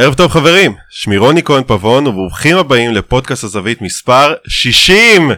ערב טוב חברים, שמי רוני כהן פבון וברוכים הבאים לפודקאסט הזווית מספר 60!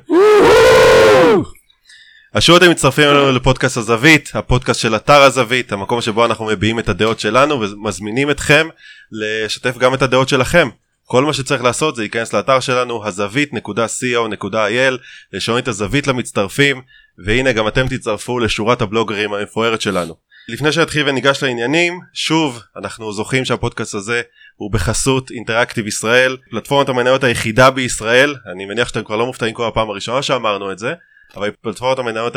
אז שוב אתם מצטרפים אלינו לפודקאסט הזווית, הפודקאסט של אתר הזווית, המקום שבו אנחנו מביעים את הדעות שלנו ומזמינים אתכם לשתף גם את הדעות שלכם. כל מה שצריך לעשות זה להיכנס לאתר שלנו הזווית.co.il, לשאול את הזווית למצטרפים, והנה גם אתם תצטרפו לשורת הבלוגרים המפוארת שלנו. לפני שנתחיל וניגש לעניינים, שוב אנחנו זוכרים שהפודקאסט הזה הוא בחסות אינטראקטיב ישראל, פלטפורמת המניות היחידה בישראל, אני מניח שאתם כבר לא מופתעים כל הפעם הראשונה שאמרנו את זה, אבל היא פלטפורמת המניות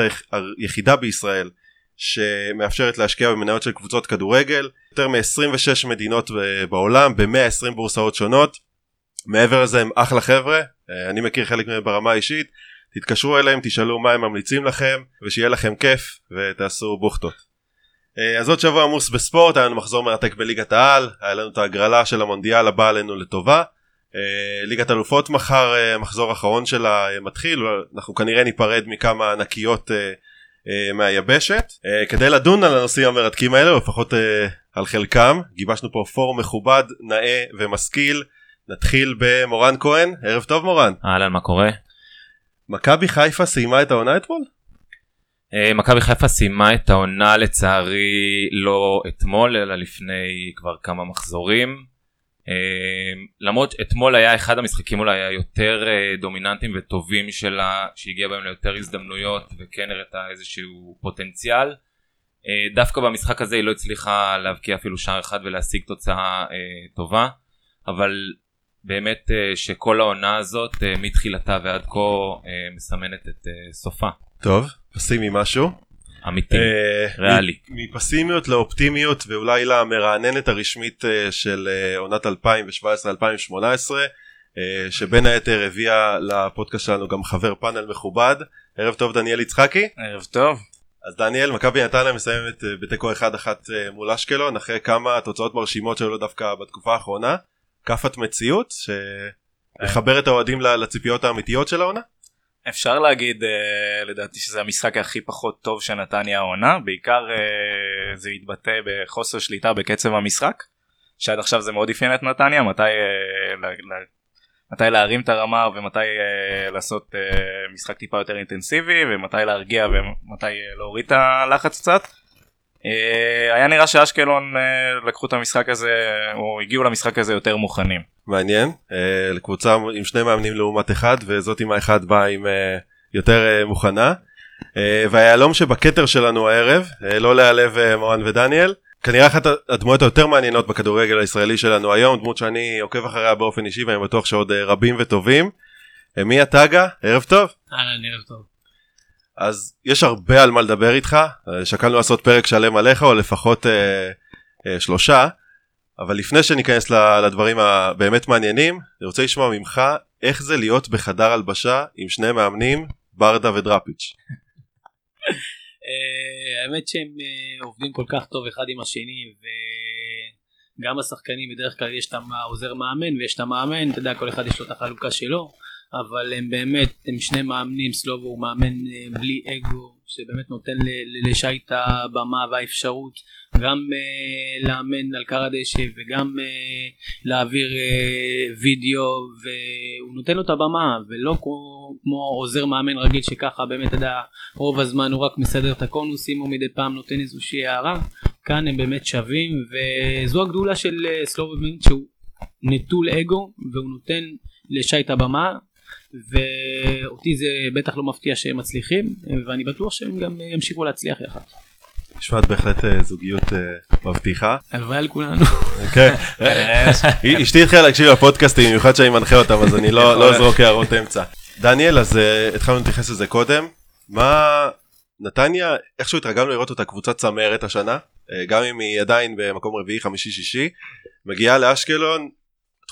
היחידה בישראל שמאפשרת להשקיע במניות של קבוצות כדורגל, יותר מ-26 מדינות בעולם, ב-120 בורסאות שונות, מעבר לזה הם אחלה חבר'ה, אני מכיר חלק מהם ברמה האישית, תתקשרו אליהם, תשאלו מה הם ממליצים לכם, ושיהיה לכם כיף ותעשו בוכטות. אה, אז עוד שבוע עמוס בספורט, היה לנו מחזור מרתק בליגת העל, היה לנו את ההגרלה של המונדיאל הבא עלינו לטובה. אה, ליגת אלופות מחר, אה, המחזור האחרון שלה מתחיל, אנחנו כנראה ניפרד מכמה ענקיות מהיבשת. כדי לדון על הנושאים המרתקים האלה, או לפחות על חלקם, גיבשנו פה פורום מכובד, נאה ומשכיל. נתחיל במורן כהן, ערב טוב מורן. אהלן, מה קורה? מכבי חיפה סיימה את העונה אתמול? אה, מכבי חיפה סיימה את העונה לצערי לא אתמול אלא לפני כבר כמה מחזורים. אה, למרות אתמול היה אחד המשחקים אולי היותר אה, דומיננטיים וטובים שלה שהגיע בהם ליותר הזדמנויות וכן הראתה איזשהו פוטנציאל. דווקא במשחק הזה היא לא הצליחה להבקיע אפילו שער אחד ולהשיג תוצאה טובה אבל באמת שכל העונה הזאת מתחילתה ועד כה מסמנת את סופה. טוב, פסימי משהו. אמיתי, אה, ריאלי. מפסימיות לאופטימיות ואולי למרעננת הרשמית אה, של אה, עונת 2017-2018 שבין היתר הביאה לפודקאסט שלנו גם חבר פאנל מכובד. ערב טוב דניאל יצחקי. ערב טוב. אז דניאל, מכבי נתניה מסיימת בתיקו 1-1 מול אשקלון אחרי כמה תוצאות מרשימות שלו דווקא בתקופה האחרונה. כאפת מציאות שמחבר את האוהדים לציפיות האמיתיות של העונה? אפשר להגיד uh, לדעתי שזה המשחק הכי פחות טוב של נתניה העונה בעיקר uh, זה התבטא בחוסר שליטה בקצב המשחק שעד עכשיו זה מאוד אפיין את נתניה מתי, uh, לה, לה, מתי להרים את הרמה ומתי uh, לעשות uh, משחק טיפה יותר אינטנסיבי ומתי להרגיע ומתי uh, להוריד את הלחץ קצת. Uh, היה נראה שאשקלון uh, לקחו את המשחק הזה או הגיעו למשחק הזה יותר מוכנים. מעניין uh, לקבוצה עם שני מאמנים לעומת אחד וזאת עם האחד באה עם uh, יותר uh, מוכנה. והיהלום שבכתר שלנו הערב לא להיעלב מורן ודניאל כנראה אחת הדמויות היותר מעניינות בכדורגל הישראלי שלנו היום דמות שאני עוקב אחריה באופן אישי ואני בטוח שעוד רבים וטובים. מי הטאגה? ערב טוב. אהלן ערב טוב. אז יש הרבה על מה לדבר איתך, שקלנו לעשות פרק שלם עליך או לפחות אה, אה, שלושה, אבל לפני שניכנס לדברים הבאמת מעניינים, אני רוצה לשמוע ממך איך זה להיות בחדר הלבשה עם שני מאמנים, ברדה ודראפיץ'. אה, האמת שהם אה, עובדים כל כך טוב אחד עם השני וגם השחקנים בדרך כלל יש את העוזר מאמן ויש את המאמן, אתה יודע כל אחד יש לו את החלוקה שלו. אבל הם באמת, הם שני מאמנים, סלובו הוא מאמן אה, בלי אגו, שבאמת נותן לשי את הבמה והאפשרות גם uh, לאמן על קר הדשא וגם uh, להעביר uh, וידאו והוא נותן לו את הבמה ולא כמו, כמו עוזר מאמן רגיל שככה באמת אתה יודע רוב הזמן הוא רק מסדר את הקונוסים או מדי פעם נותן איזושהי הערה. כאן הם באמת שווים וזו הגדולה של סלובו שהוא נטול אגו והוא נותן לשי את הבמה ואותי זה בטח לא מפתיע שהם מצליחים ואני בטוח שהם גם ימשיכו להצליח יחד. נשמעת בהחלט אה, זוגיות אה, מבטיחה. הלוואי על כולנו. כן. אשתי התחילה להקשיב לפודקאסטים במיוחד שאני מנחה אותם אז אני לא, לא אזרוק הערות אמצע. דניאל אז התחלנו להתייחס לזה קודם. מה נתניה איכשהו התרגלנו לראות אותה קבוצת צמרת השנה גם אם היא עדיין במקום רביעי חמישי שישי מגיעה לאשקלון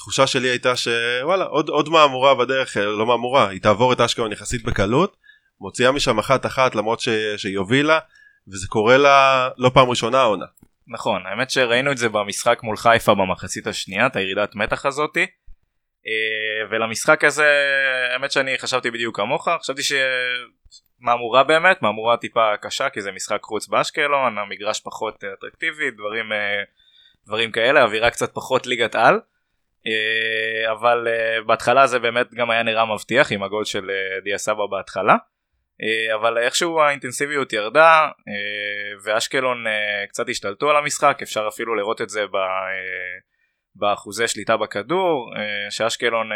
התחושה שלי הייתה שוואלה עוד, עוד מהמורה בדרך אה, לא מהמורה היא תעבור את אשקלון יחסית בקלות מוציאה משם אחת אחת למרות ש, שהיא הובילה וזה קורה לה לא פעם ראשונה העונה. נכון האמת שראינו את זה במשחק מול חיפה במחצית השנייה את הירידת מתח הזאתי אה, ולמשחק הזה האמת שאני חשבתי בדיוק כמוך חשבתי שמהמורה באמת מהמורה טיפה קשה כי זה משחק חוץ באשקלון המגרש פחות אטרקטיבי דברים דברים כאלה, אווירה קצת פחות ליגת על. אה, אבל אה, בהתחלה זה באמת גם היה נראה מבטיח עם הגול של אה, דיה סבא בהתחלה. אבל איכשהו האינטנסיביות ירדה ואשקלון קצת השתלטו על המשחק אפשר אפילו לראות את זה באחוזי שליטה בכדור שאשקלון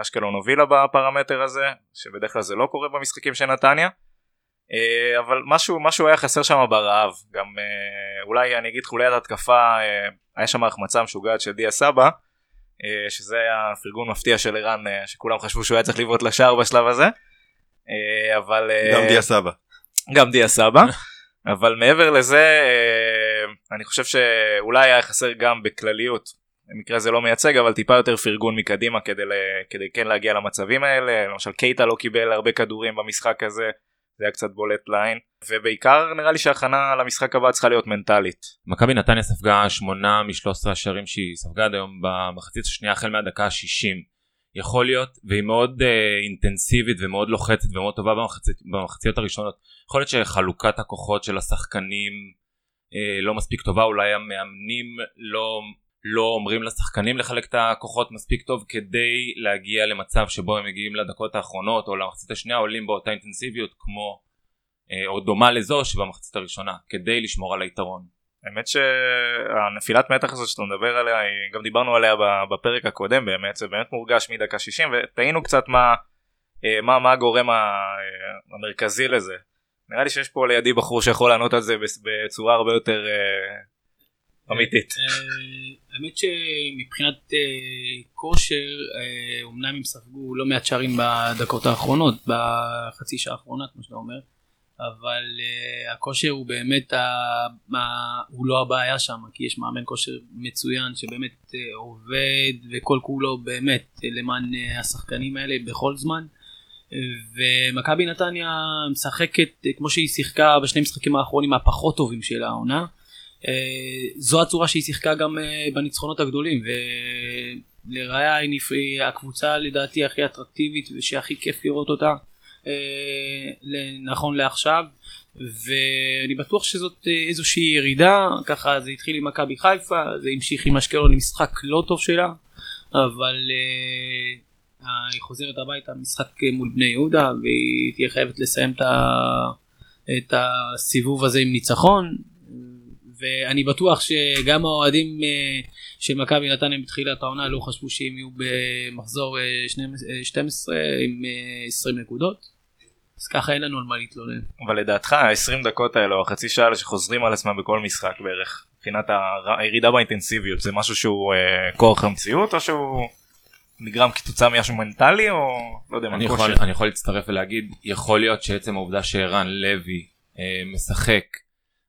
אשקלון הובילה בפרמטר הזה שבדרך כלל זה לא קורה במשחקים של נתניה אבל משהו משהו היה חסר שם ברעב גם אולי אני אגיד חוליית התקפה היה שם החמצה משוגעת של דיה סבא שזה היה פרגון מפתיע של ערן אה, שכולם חשבו שהוא היה צריך לבעוט לשער בשלב הזה. אה, אבל אה, גם דיה סבא. גם דיה סבא. אבל מעבר לזה אה, אני חושב שאולי היה חסר גם בכלליות. במקרה זה לא מייצג אבל טיפה יותר פרגון מקדימה כדי, כדי כן להגיע למצבים האלה. למשל קייטה לא קיבל הרבה כדורים במשחק הזה זה היה קצת בולט לעין ובעיקר נראה לי שההכנה למשחק הבא צריכה להיות מנטלית מכבי נתניה ספגה 8 מ-13 השערים שהיא ספגה עד היום במחצית השנייה החל מהדקה ה-60. יכול להיות והיא מאוד uh, אינטנסיבית ומאוד לוחצת ומאוד טובה במחצית, במחציות הראשונות. יכול להיות שחלוקת הכוחות של השחקנים uh, לא מספיק טובה אולי המאמנים לא, לא אומרים לשחקנים לחלק את הכוחות מספיק טוב כדי להגיע למצב שבו הם מגיעים לדקות האחרונות או למחצית השנייה עולים באותה אינטנסיביות כמו uh, או דומה לזו שבמחצית הראשונה כדי לשמור על היתרון. האמת שהנפילת מתח הזאת שאתה מדבר עליה גם דיברנו עליה בפרק הקודם באמת זה באמת מורגש מדקה 60 וטעינו קצת מה, אה, מה, מה הגורם אה, המרכזי לזה. נראה לי שיש פה לידי בחור שיכול לענות על זה בצורה הרבה יותר אה, אמיתית. אה, האמת שמבחינת אה, כושר אה, אומנם הם ספגו לא מעט שערים בדקות האחרונות בחצי שעה האחרונה כמו שאתה אומר אבל הכושר הוא באמת הוא לא הבעיה שם כי יש מאמן כושר מצוין שבאמת עובד וכל כולו באמת למען השחקנים האלה בכל זמן ומכבי נתניה משחקת כמו שהיא שיחקה בשני משחקים האחרונים הפחות טובים של העונה זו הצורה שהיא שיחקה גם uh, בניצחונות הגדולים ולראיה היא הקבוצה לדעתי הכי אטרקטיבית ושהכי כיף לראות אותה אה, נכון לעכשיו ואני בטוח שזאת אה, איזושהי ירידה ככה זה התחיל עם מכבי חיפה זה המשיך עם אשקלון למשחק לא טוב שלה אבל אה, היא חוזרת הביתה משחק מול בני יהודה והיא תהיה חייבת לסיים את הסיבוב הזה עם ניצחון ואני בטוח שגם האוהדים אה, של מכבי נתניה בתחילת העונה לא חשבו שהם יהיו במחזור אה, 12 עם אה, 20 נקודות אז ככה אין לנו על מה להתלונן. אבל לדעתך ה-20 דקות האלה או החצי שעה האלה שחוזרים על עצמם בכל משחק בערך מבחינת הירידה באינטנסיביות זה משהו שהוא אה, כורח המציאות או שהוא נגרם כתוצאה ממשהו מנטלי או לא יודע מה אני? יכול, אני יכול להצטרף ולהגיד יכול להיות שעצם העובדה שערן לוי אה, משחק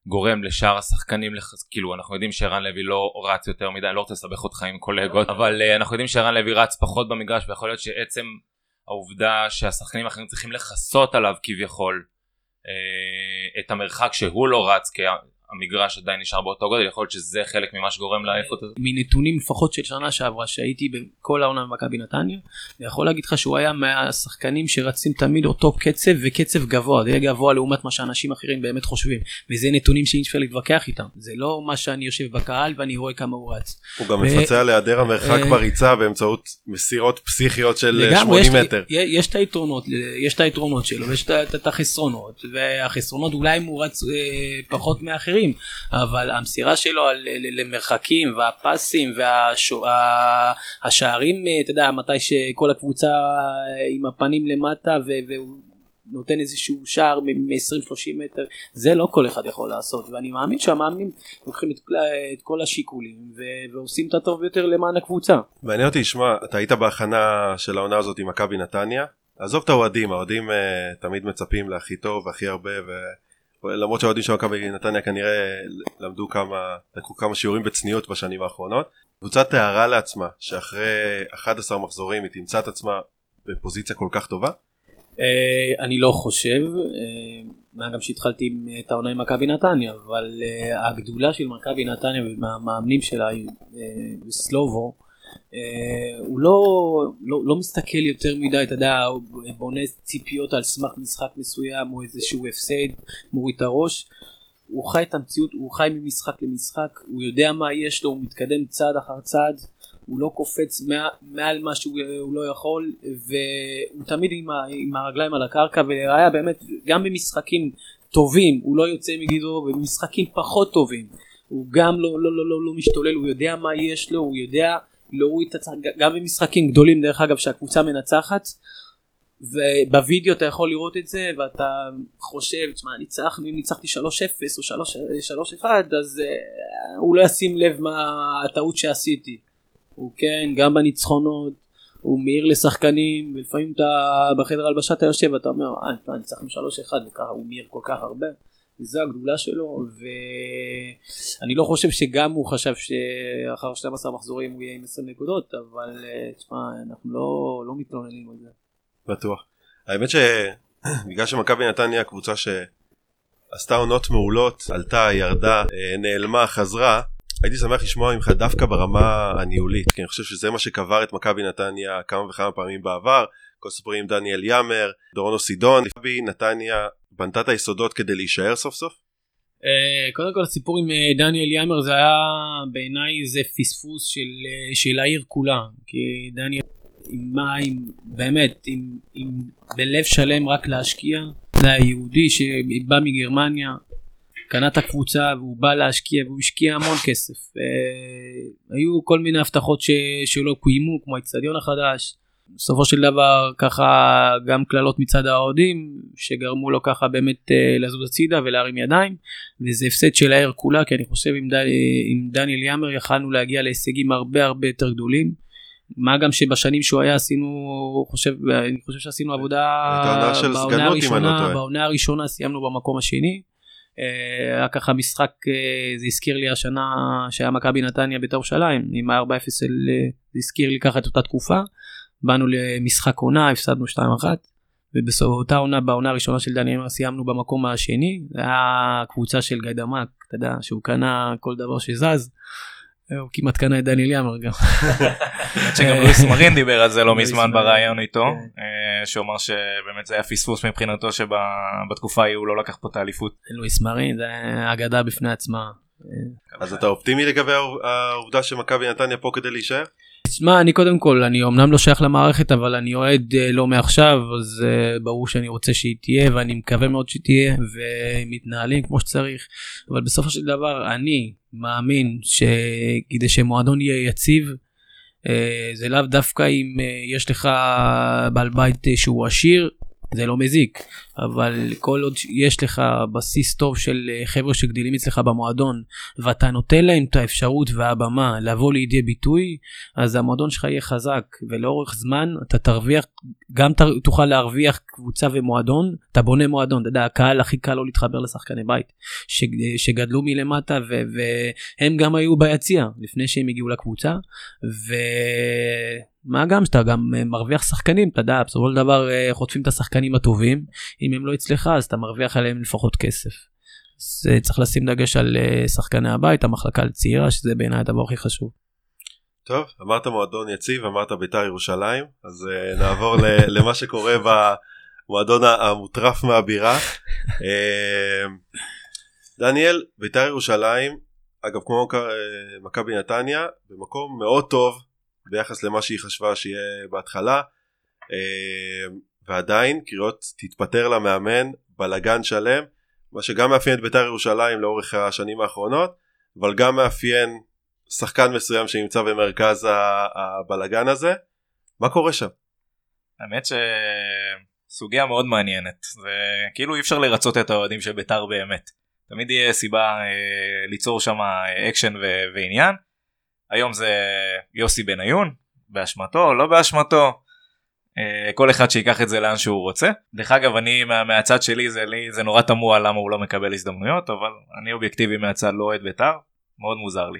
גורם לשאר השחקנים לח... כאילו אנחנו יודעים שערן לוי לא רץ יותר מדי אני לא רוצה לסבך אותך עם קולגות אבל אה, אנחנו יודעים שערן לוי רץ פחות במגרש ויכול להיות שעצם העובדה שהשחקנים האחרים צריכים לכסות עליו כביכול אה, את המרחק שהוא לא רץ כי המגרש עדיין נשאר באותו גודל יכול להיות שזה חלק ממה שגורם לעייפות הזאת. מנתונים לפחות של שנה שעברה שהייתי בכל העונה במכבי נתניה אני יכול להגיד לך שהוא היה מהשחקנים שרצים תמיד אותו קצב וקצב גבוה זה גבוה לעומת מה שאנשים אחרים באמת חושבים וזה נתונים שאי אפשר להתווכח איתם זה לא מה שאני יושב בקהל ואני רואה כמה הוא רץ. הוא גם מפצה על היעדר המרחק אה, בריצה באמצעות מסירות פסיכיות של אה, לגמרי, 80 יש, מטר. יש, את היתרונות יש את היתרונות שלו ויש את החסרונות והחסרונות אולי אם הוא רץ אה, פחות מאחרים אבל המסירה שלו על, למרחקים והפסים והשערים אתה יודע מתי שכל הקבוצה אה, עם הפנים למטה ו, והוא נותן איזשהו שער מ-20-30 מטר זה לא כל אחד יכול לעשות ואני מאמין שהמאמנים לוקחים את, את כל השיקולים ו- ועושים את הטוב ביותר למען הקבוצה. מעניין אותי לשמוע, אתה היית בהכנה של העונה הזאת עם מכבי נתניה, עזוב את האוהדים, האוהדים uh, תמיד מצפים להכי טוב והכי הרבה, ולמרות שהאוהדים של מכבי נתניה כנראה למדו כמה, לקחו כמה שיעורים בצניעות בשנים האחרונות, קבוצה תיארה לעצמה שאחרי 11 מחזורים היא תמצא את עצמה בפוזיציה כל כך טובה? Uh, אני לא חושב, uh, מה גם שהתחלתי עם, את העונה עם מכבי נתניה, אבל uh, הגדולה של מכבי נתניה והמאמנים שלה, סלובו, הוא לא, לא, לא מסתכל יותר מדי, אתה יודע, הוא בונה ציפיות על סמך משחק מסוים או איזשהו הפסד, מוריד את הראש. הוא חי את המציאות, הוא חי ממשחק למשחק, הוא יודע מה יש לו, הוא מתקדם צעד אחר צעד, הוא לא קופץ מעל, מעל מה שהוא לא יכול, והוא תמיד עם, ה, עם הרגליים על הקרקע, והיה באמת, גם במשחקים טובים, הוא לא יוצא מגדרו, ובמשחקים פחות טובים, הוא גם לא, לא, לא, לא, לא משתולל, הוא יודע מה יש לו, הוא יודע להוריד את הצד, גם במשחקים גדולים דרך אגב שהקבוצה מנצחת, ובווידאו אתה יכול לראות את זה ואתה חושב, תשמע ניצחנו אם ניצחתי 3-0 או 3-1 אז uh, הוא לא ישים לב מה הטעות שעשיתי. הוא כן גם בניצחונות הוא מעיר לשחקנים ולפעמים אתה בחדר הלבשה אתה יושב ואתה אומר אה ניצחנו 3-1 וככה הוא מעיר כל כך הרבה. וזו הגדולה שלו ואני לא חושב שגם הוא חשב שאחר 12 מחזורים הוא יהיה עם 20 נקודות אבל אה, תשמע אנחנו לא, לא מתלוננים על זה. בטוח. האמת שבגלל שמכבי נתניה קבוצה שעשתה עונות מעולות, עלתה, ירדה, אה, נעלמה, חזרה, הייתי שמח לשמוע ממך דווקא ברמה הניהולית, כי אני חושב שזה מה שקבר את מכבי נתניה כמה וכמה פעמים בעבר, עם דניאל יאמר, דורונו סידון, מכבי נתניה בנתה את היסודות כדי להישאר סוף סוף? Uh, קודם כל הסיפור עם uh, דניאל יאמר זה היה בעיניי זה פספוס של, uh, של העיר כולה כי דניאל עם מים, באמת, עם, עם בלב שלם רק להשקיע. זה היהודי שבא מגרמניה, קנה את הקבוצה והוא בא להשקיע והוא השקיע המון כסף. אה, היו כל מיני הבטחות ש, שלא קוימו, כמו האצטדיון החדש. בסופו של דבר ככה גם קללות מצד האוהדים שגרמו לו ככה באמת אה, לזוז הצידה ולהרים ידיים וזה הפסד של העיר כולה כי אני חושב עם, דני, עם דניאל יאמר יכלנו להגיע להישגים הרבה הרבה יותר גדולים. מה גם שבשנים שהוא היה עשינו חושב אני חושב שעשינו עבודה בעונה הראשונה בעונה הראשונה סיימנו במקום השני. אה, היה ככה משחק אה, זה הזכיר לי השנה שהיה מכבי נתניה בתור שליים עם ה-4-0 אה, זה הזכיר לי ככה את אותה תקופה. באנו למשחק עונה הפסדנו 2-1 ובאותה עונה בעונה הראשונה של דניאל סיימנו במקום השני זה היה קבוצה של גיידמק אתה יודע שהוא קנה כל דבר שזז. הוא כמעט קנה את דניאל יאמר גם. שגם לואיס מרין דיבר על זה לא מזמן בריאיון איתו כן. אה, שהוא אמר שבאמת זה היה פספוס מבחינתו שבתקופה ההיא הוא לא לקח פה את האליפות. לואיס מרין זה אגדה בפני עצמה. אז אתה אופטימי לגבי העובדה שמכבי נתניה פה כדי להישאר? תשמע אני קודם כל אני אמנם לא שייך למערכת אבל אני אוהד אה, לא מעכשיו אז uh, ברור שאני רוצה שהיא תהיה ואני מקווה מאוד שהיא תהיה ומתנהלים כמו שצריך. אבל בסופו של דבר אני מאמין שכדי שמועדון יהיה יציב uh, זה לאו דווקא אם יש לך בעל בית שהוא עשיר זה לא מזיק אבל כל עוד יש לך בסיס טוב של אה, חבר'ה שגדילים אצלך במועדון ואתה נותן להם את האפשרות והבמה לבוא לידי ביטוי אז המועדון שלך יהיה חזק ולאורך זמן אתה תרוויח גם תוכל להרוויח קבוצה ומועדון אתה בונה מועדון אתה יודע הקהל הכי קל לא להתחבר לשחקני בית שגדלו מלמטה ו- והם גם היו ביציע לפני שהם הגיעו לקבוצה. ו... מה גם שאתה גם אה, מרוויח שחקנים אתה יודע בסופו של דבר אה, חוטפים את השחקנים הטובים אם הם לא אצלך אז אתה מרוויח עליהם לפחות כסף. אז אה, צריך לשים דגש על שחקני הבית המחלקה הצעירה שזה בעיניי הדבר הכי חשוב. טוב אמרת מועדון יציב אמרת בית"ר ירושלים אז נעבור למה שקורה במועדון המוטרף מהבירה. דניאל בית"ר ירושלים אגב כמו מכבי נתניה במקום מאוד טוב ביחס למה שהיא חשבה שיהיה בהתחלה אה, ועדיין קריאות תתפטר למאמן בלגן שלם מה שגם מאפיין את בית"ר ירושלים לאורך השנים האחרונות אבל גם מאפיין שחקן מסוים שנמצא במרכז הבלגן הזה. מה קורה שם? האמת שסוגיה מאוד מעניינת זה כאילו אי אפשר לרצות את האוהדים של בית"ר באמת. תמיד יהיה סיבה אה, ליצור שם אקשן ועניין. היום זה יוסי בניון, באשמתו, לא באשמתו, אה, כל אחד שיקח את זה לאן שהוא רוצה. דרך אגב, אני מה, מהצד שלי זה, לי, זה נורא תמוה למה הוא לא מקבל הזדמנויות, אבל אני אובייקטיבי מהצד לא אוהד בית"ר, מאוד מוזר לי.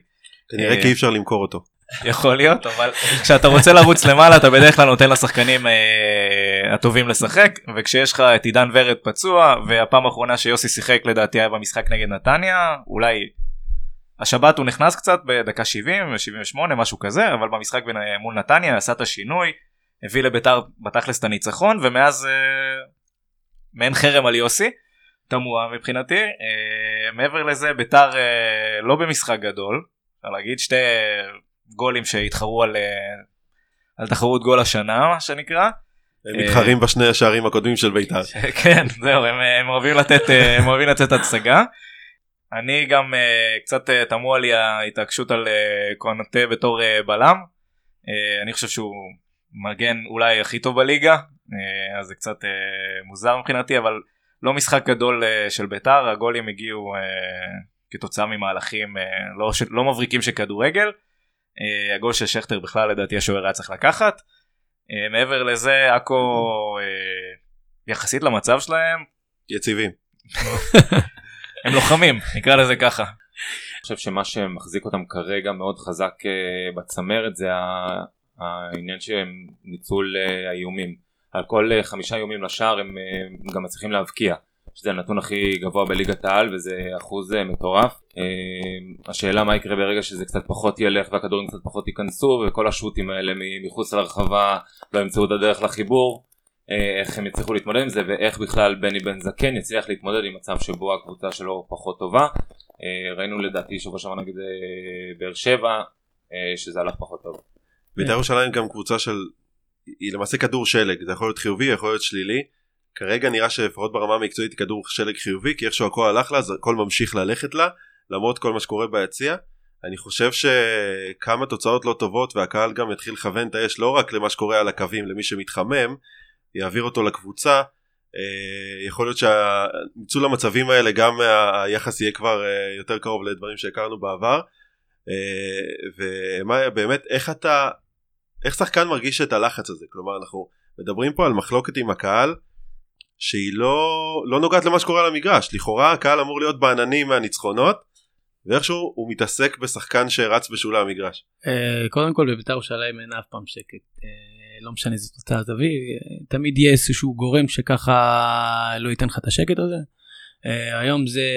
כנראה כי אי אפשר למכור אותו. יכול להיות, אבל כשאתה רוצה לרוץ למעלה אתה בדרך כלל נותן לשחקנים אה, הטובים לשחק, וכשיש לך את עידן ורד פצוע, והפעם האחרונה שיוסי שיחק לדעתי היה במשחק נגד נתניה, אולי השבת הוא נכנס קצת בדקה 70 78 משהו כזה אבל במשחק מול נתניה עשה את השינוי הביא לביתר בתכלס את הניצחון ומאז אה, מעין חרם על יוסי תמוה מבחינתי. אה, מעבר לזה ביתר אה, לא במשחק גדול, אפשר להגיד שתי גולים שהתחרו על, אה, על תחרות גול השנה מה שנקרא. הם מתחרים בשני השערים הקודמים של בית"ר. כן זהו הם, הם אוהבים לתת אה, הם אוהבים לתת הצגה. אני גם קצת תמוה לי ההתעקשות על קונטה בתור בלם. אני חושב שהוא מגן אולי הכי טוב בליגה uh, אז זה קצת uh, מוזר מבחינתי אבל לא משחק גדול uh, של בית"ר הגולים הגיעו כתוצאה ממהלכים לא, ש- לא מבריקים של כדורגל. הגול של שכטר בכלל לדעתי השוער היה צריך לקחת. מעבר לזה עכו יחסית למצב שלהם יציבים. הם לוחמים נקרא לזה ככה. אני חושב שמה שמחזיק אותם כרגע מאוד חזק אה, בצמרת זה העניין שהם ניצול אה, האיומים. על כל אה, חמישה איומים לשער הם אה, גם מצליחים להבקיע. שזה הנתון הכי גבוה בליגת העל וזה אחוז מטורף. השאלה מה יקרה ברגע שזה קצת פחות ילך והכדורים קצת פחות ייכנסו וכל השוטים האלה מחוץ לרחבה לא ימצאו את הדרך לחיבור. איך הם יצליחו להתמודד עם זה ואיך בכלל בני בן זקן יצליח להתמודד עם מצב שבו הקבוצה שלו פחות טובה. ראינו לדעתי שבוע שעבר נגד באר שבע שזה הלך פחות טוב. בית"ר ירושלים גם קבוצה של היא למעשה כדור שלג זה יכול להיות חיובי יכול להיות שלילי. כרגע נראה שלפחות ברמה המקצועית היא כדור שלג חיובי כי איכשהו הכל הלך לה אז הכל ממשיך ללכת לה למרות כל מה שקורה ביציע. אני חושב שכמה תוצאות לא טובות והקהל גם יתחיל לכוון את האש לא רק למה שקורה על הקווים למי שמתחמם יעביר אותו לקבוצה. אה, יכול להיות שהניצול המצבים האלה גם היחס יהיה כבר אה, יותר קרוב לדברים שהכרנו בעבר. אה, ומה באמת איך אתה איך שחקן מרגיש את הלחץ הזה כלומר אנחנו מדברים פה על מחלוקת עם הקהל שהיא לא לא נוגעת למה שקורה על המגרש לכאורה הקהל אמור להיות בעננים מהניצחונות ואיכשהו הוא מתעסק בשחקן שרץ בשולי המגרש. אה, קודם כל בבית"ר ירושלים אין אף פעם שקט. אה, לא משנה איזה תוצאה תביא, אה, תמיד יהיה איזשהו גורם שככה לא ייתן לך את השקט הזה. אה, היום זה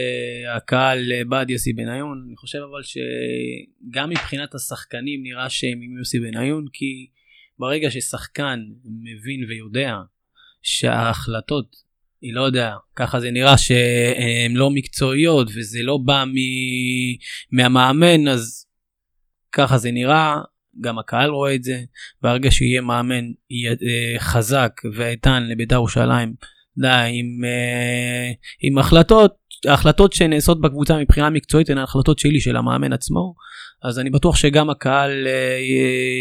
הקהל אה, בעד יוסי בניון, אני חושב אבל שגם מבחינת השחקנים נראה שהם עם יוסי בניון, כי ברגע ששחקן מבין ויודע שההחלטות, היא לא יודע, ככה זה נראה שהן לא מקצועיות וזה לא בא מ... מהמאמן, אז ככה זה נראה, גם הקהל רואה את זה, ברגע שיהיה מאמן אה, חזק ואיתן לבית"ר ירושלים, די, עם, אה, עם החלטות, ההחלטות שנעשות בקבוצה מבחינה מקצועית הן ההחלטות שלי, של המאמן עצמו, אז אני בטוח שגם הקהל אה,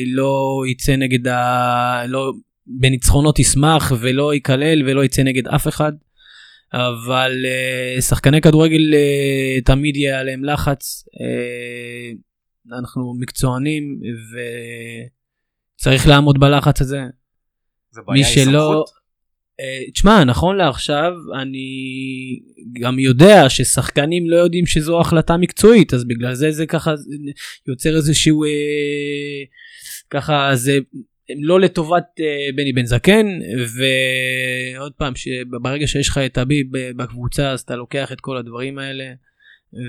לא יצא נגד ה... לא, בניצחונות ישמח ולא יקלל ולא יצא נגד אף אחד. אבל uh, שחקני כדורגל uh, תמיד יהיה עליהם לחץ. Uh, אנחנו מקצוענים וצריך לעמוד בלחץ הזה. זה מי בעיה היא שלא... Uh, תשמע, נכון לעכשיו אני גם יודע ששחקנים לא יודעים שזו החלטה מקצועית, אז בגלל זה זה ככה יוצר איזשהו... uh, ככה זה לא לטובת uh, בני בן זקן, ועוד פעם, שברגע שיש לך את אביב בקבוצה אז אתה לוקח את כל הדברים האלה,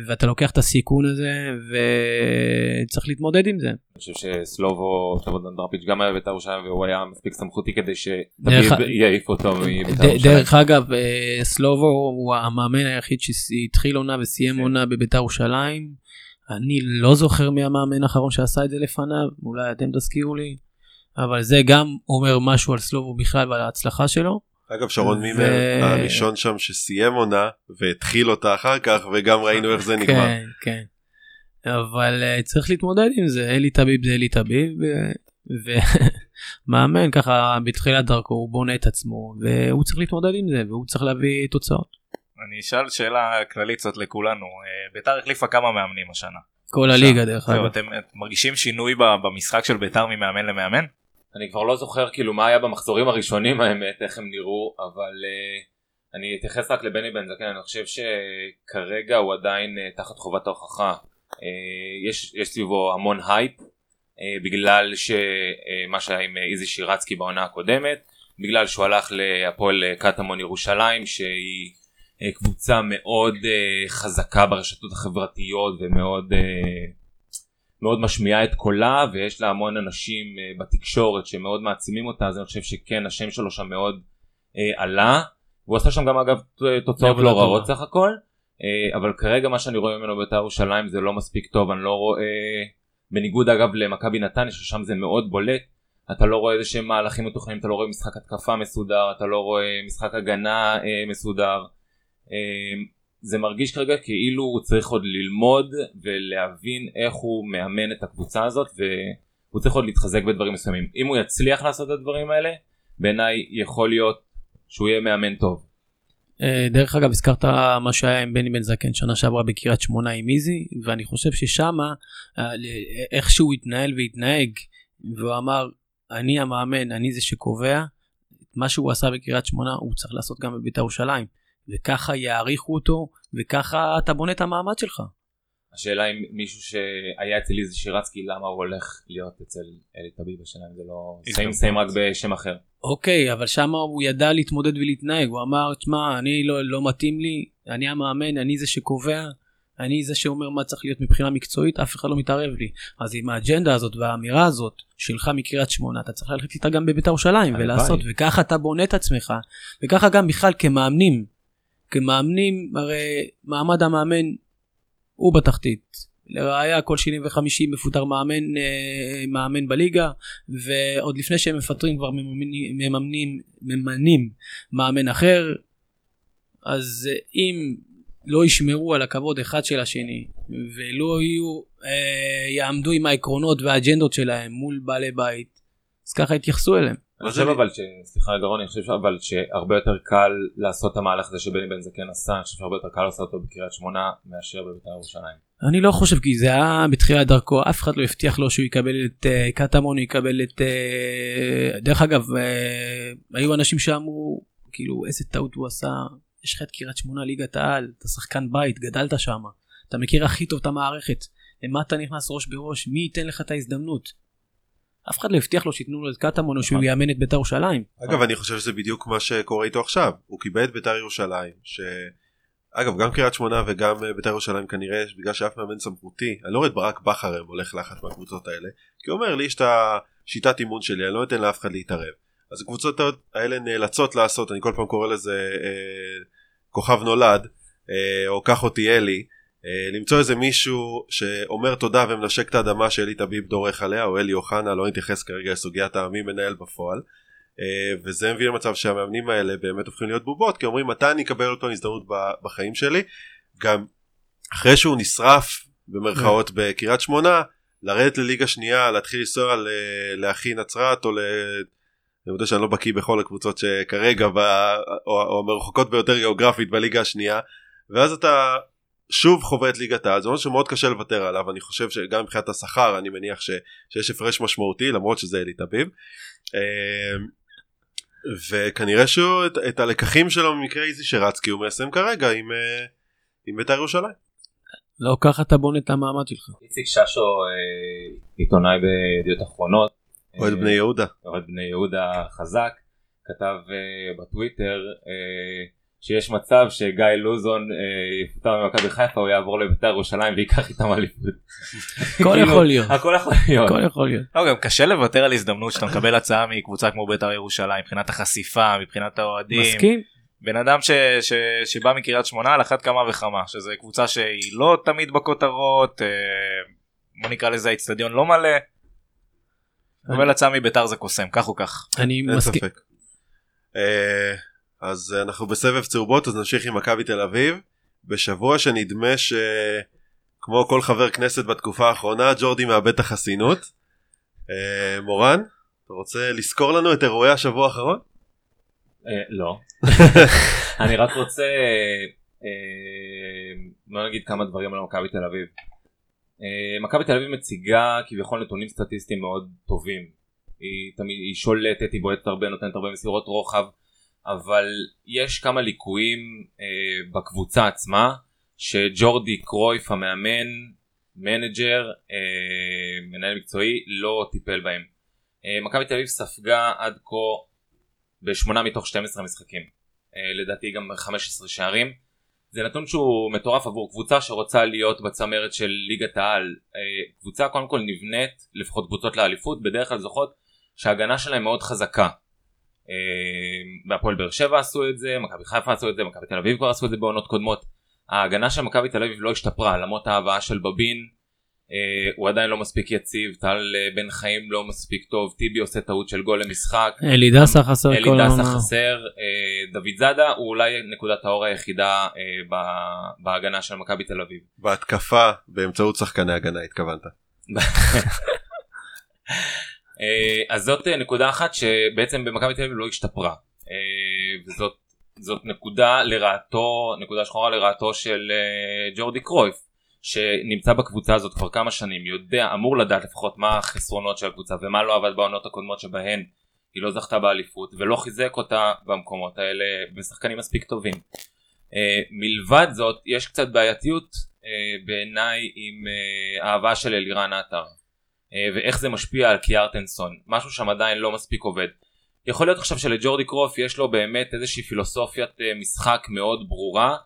ואתה לוקח את הסיכון הזה, וצריך להתמודד עם זה. אני חושב שסלובו, סלובו דנדרפיץ' גם היה בבית"ר ירושלים והוא היה מספיק סמכותי כדי דרך שתמיד ה- יעיף אותו מבית"ר ירושלים. דרך אגב, אה, סלובו הוא המאמן היחיד שהתחיל עונה וסיים כן. עונה בביתר ירושלים. אני לא זוכר מי המאמן האחרון שעשה את זה לפניו, אולי אתם תזכירו לי. אבל זה גם אומר משהו על סלובו בכלל ועל ההצלחה שלו. אגב שרון ו- מימר הראשון שם שסיים עונה והתחיל אותה אחר כך וגם ראינו איך זה נגמר. כן, כן. אבל uh, צריך להתמודד עם זה, אלי טביב זה אלי טביב, ומאמן ככה בתחילת דרכו הוא בונה את עצמו, והוא צריך להתמודד עם זה, והוא צריך להביא תוצאות. אני אשאל שאלה כללית קצת לכולנו אה, ביתר החליפה כמה מאמנים השנה. כל הליגה דרך אגב. אתם מרגישים שינוי ב- במשחק של ביתר ממאמן למאמן? אני כבר לא זוכר כאילו מה היה במחזורים הראשונים האמת איך הם נראו אבל אה, אני אתייחס רק לבני בן זקן. אני חושב שכרגע הוא עדיין אה, תחת חובת ההוכחה. אה, יש, יש סביבו המון הייפ אה, בגלל שמה שהיה עם איזי שירצקי בעונה הקודמת בגלל שהוא הלך להפועל קטמון ירושלים שהיא אה, קבוצה מאוד uh, חזקה ברשתות החברתיות ומאוד uh, מאוד משמיעה את קולה ויש לה המון אנשים uh, בתקשורת שמאוד מעצימים אותה אז אני חושב שכן השם שלו שם מאוד uh, עלה. הוא עשה שם גם אגב תוצאות לא. רעות סך הכל. אה, אבל כרגע מה שאני רואה ממנו בית"ר ירושלים זה לא מספיק טוב. אני לא רואה בניגוד אגב למכבי נתניה ששם זה מאוד בולט. אתה לא רואה איזה שהם מהלכים מתוכננים אתה לא רואה משחק התקפה מסודר אתה לא רואה משחק הגנה אה, מסודר. אה, זה מרגיש כרגע כאילו הוא צריך עוד ללמוד ולהבין איך הוא מאמן את הקבוצה הזאת והוא צריך עוד להתחזק בדברים מסוימים אם הוא יצליח לעשות את הדברים האלה בעיניי יכול להיות שהוא יהיה מאמן טוב. אה, דרך אגב הזכרת מה שהיה עם בני בן זקן שנה שעברה בקריית שמונה עם איזי ואני חושב ששמה אה, איך שהוא התנהל והתנהג והוא אמר אני המאמן אני זה שקובע מה שהוא עשה בקריית שמונה הוא צריך לעשות גם בבית"ר ירושלים וככה יעריכו אותו וככה אתה בונה את המעמד שלך. השאלה אם מישהו שהיה אצל איזי שירצקי למה הוא הולך להיות אצל אלי טביב השנה זה לא סיים סיים רק בשם אחר. אוקיי אבל שם הוא ידע להתמודד ולהתנהג הוא אמר תשמע אני לא, לא מתאים לי אני המאמן אני זה שקובע אני זה שאומר מה צריך להיות מבחינה מקצועית אף אחד לא מתערב לי אז עם האג'נדה הזאת והאמירה הזאת שלך מקריית שמונה אתה צריך ללכת איתה גם בבית"ר ירושלים. ולעשות וככה אתה בונה את עצמך וככה גם בכלל כמאמנים כמאמנים הרי מעמד המאמן הוא בתחתית לראיה כל שני וחמישי מפוטר מאמן אה, מאמן בליגה ועוד לפני שהם מפטרים כבר מממנים, ממנים מאמן אחר אז אה, אם לא ישמרו על הכבוד אחד של השני ולא יהיו אה, יעמדו עם העקרונות והאג'נדות שלהם מול בעלי בית אז ככה יתייחסו אליהם. אני חושב אבל ש... סליחה רוני, אני חושב אבל שהרבה יותר קל לעשות את המהלך הזה שבני בן זקן עשה, אני חושב שהרבה יותר קל לעשות אותו בקריית שמונה מאשר בבית"ר ירושלים. אני לא חושב כי זה היה בתחילת דרכו אף אחד לא הבטיח לו שהוא יקבל את uh, קטמון הוא יקבל את uh, דרך אגב uh, היו אנשים שאמרו כאילו איזה טעות הוא עשה יש לך את קריית שמונה ליגת העל אתה שחקן בית גדלת שם אתה מכיר הכי טוב את המערכת למה אתה נכנס ראש בראש מי ייתן לך את ההזדמנות. אף אחד לא הבטיח לו שייתנו לו את קטמון או שהוא נכון. יאמן את בית"ר ירושלים. אגב אני חושב שזה בדיוק מה שקורה איתו עכשיו הוא קיבל את בית"ר ירושלים ש... אגב גם קריית שמונה וגם אה, בית"ר ירושלים כנראה בגלל שאף מאמן סמכותי אני לא רואה את ברק בכר היום הולך לאחת מהקבוצות האלה כי הוא אומר לי יש את השיטת אימון שלי אני לא אתן לאף אחד להתערב אז הקבוצות האלה נאלצות לעשות אני כל פעם קורא לזה אה, כוכב נולד אה, או קח אותי אלי למצוא איזה מישהו שאומר תודה ומנשק את האדמה שאלי טביב דורך עליה או אלי אוחנה לא נתייחס כרגע לסוגיית המי מנהל בפועל אה, וזה מביא למצב שהמאמנים האלה באמת הופכים להיות בובות כי אומרים מתי אני אקבל אותו הזדמנות בחיים שלי גם אחרי שהוא נשרף במרכאות בקריית שמונה לרדת לליגה שנייה להתחיל לנסוע לאחי נצרת או ל... אני יודע שאני לא בקיא בכל הקבוצות שכרגע. או, או המרוחקות ביותר גיאוגרפית בליגה השנייה ואז אתה שוב חווה את ליגת העל זה אומר שמאוד קשה לוותר עליו אני חושב שגם מבחינת השכר אני מניח ש... שיש הפרש משמעותי למרות שזה אלי טביב אה, וכנראה שהוא את, את הלקחים שלו במקרה איזי שרצקי הוא מיישם כרגע עם, אה, עם בית"ר ירושלים. לא ככה אתה בונה את המעמד שלך. איציק ששו אה, עיתונאי בידיעות אחרונות. אוהד אה, בני יהודה. אוהד בני יהודה חזק כתב אה, בטוויטר אה, שיש מצב שגיא לוזון אה, יפוטר ממכבי חיפה הוא יעבור לבית"ר ירושלים וייקח איתם אליפות. הכל כאילו, יכול להיות. הכל יכול להיות. הכל יכול להיות. לא, גם קשה לוותר על הזדמנות שאתה מקבל הצעה מקבוצה כמו בית"ר ירושלים מבחינת החשיפה מבחינת האוהדים מסכים? בן אדם ש, ש, שבא מקריית שמונה על אחת כמה וכמה שזה קבוצה שהיא לא תמיד בכותרות אה, בוא נקרא לזה האיצטדיון לא מלא. אבל הצעה מבית"ר זה קוסם כך או כך. אני אין מסכים. ספק. אה, אז אנחנו בסבב צהובות אז נמשיך עם מכבי תל אביב בשבוע שנדמה שכמו כל חבר כנסת בתקופה האחרונה ג'ורדי מאבד את החסינות. אה, מורן אתה רוצה לזכור לנו את אירועי השבוע האחרון? אה, לא. אני רק רוצה בוא נגיד כמה דברים על מכבי תל אביב. מכבי תל אביב מציגה כביכול נתונים סטטיסטיים מאוד טובים. היא תמיד היא שולטת, היא בועטת הרבה, נותנת הרבה מסירות רוחב, אבל יש כמה ליקויים אה, בקבוצה עצמה שג'ורדי קרויף המאמן, מנג'ר, אה, מנהל מקצועי, לא טיפל בהם. אה, מכבי תל אביב ספגה עד כה בשמונה מתוך 12 משחקים. אה, לדעתי גם 15 שערים. זה נתון שהוא מטורף עבור קבוצה שרוצה להיות בצמרת של ליגת העל. אה, קבוצה קודם כל נבנית, לפחות קבוצות לאליפות, בדרך כלל זוכות שההגנה שלהם מאוד חזקה. אה, בהפועל באר שבע עשו את זה, מכבי חיפה עשו את זה, מכבי תל אביב כבר עשו את זה בעונות קודמות. ההגנה של מכבי תל אביב לא השתפרה למרות ההבאה של בבין. אה, הוא עדיין לא מספיק יציב, טל אה, בן חיים לא מספיק טוב, טיבי עושה טעות של גול למשחק. אלי דסה חסר אלי כל דסה העונה. חסר, אה, דוד זאדה הוא אולי נקודת האור היחידה ב- בהגנה של מכבי תל אביב. בהתקפה באמצעות שחקני הגנה התכוונת. אה, אז זאת אה, נקודה אחת שבעצם במכבי תל אביב לא השתפרה. אה, וזאת זאת נקודה לרעתו, נקודה שחורה לרעתו של ג'ורדי קרויף, שנמצא בקבוצה הזאת כבר כמה שנים, יודע, אמור לדעת לפחות מה החסרונות של הקבוצה ומה לא עבד בעונות הקודמות שבהן היא לא זכתה באליפות ולא חיזק אותה במקומות האלה בשחקנים מספיק טובים. מלבד זאת יש קצת בעייתיות בעיניי עם אה, אהבה של אלירן עטר. אה, ואיך זה משפיע על קיארטנסון משהו שם עדיין לא מספיק עובד. יכול להיות עכשיו שלג'ורדי קרוף יש לו באמת איזושהי פילוסופיית אה, משחק מאוד ברורה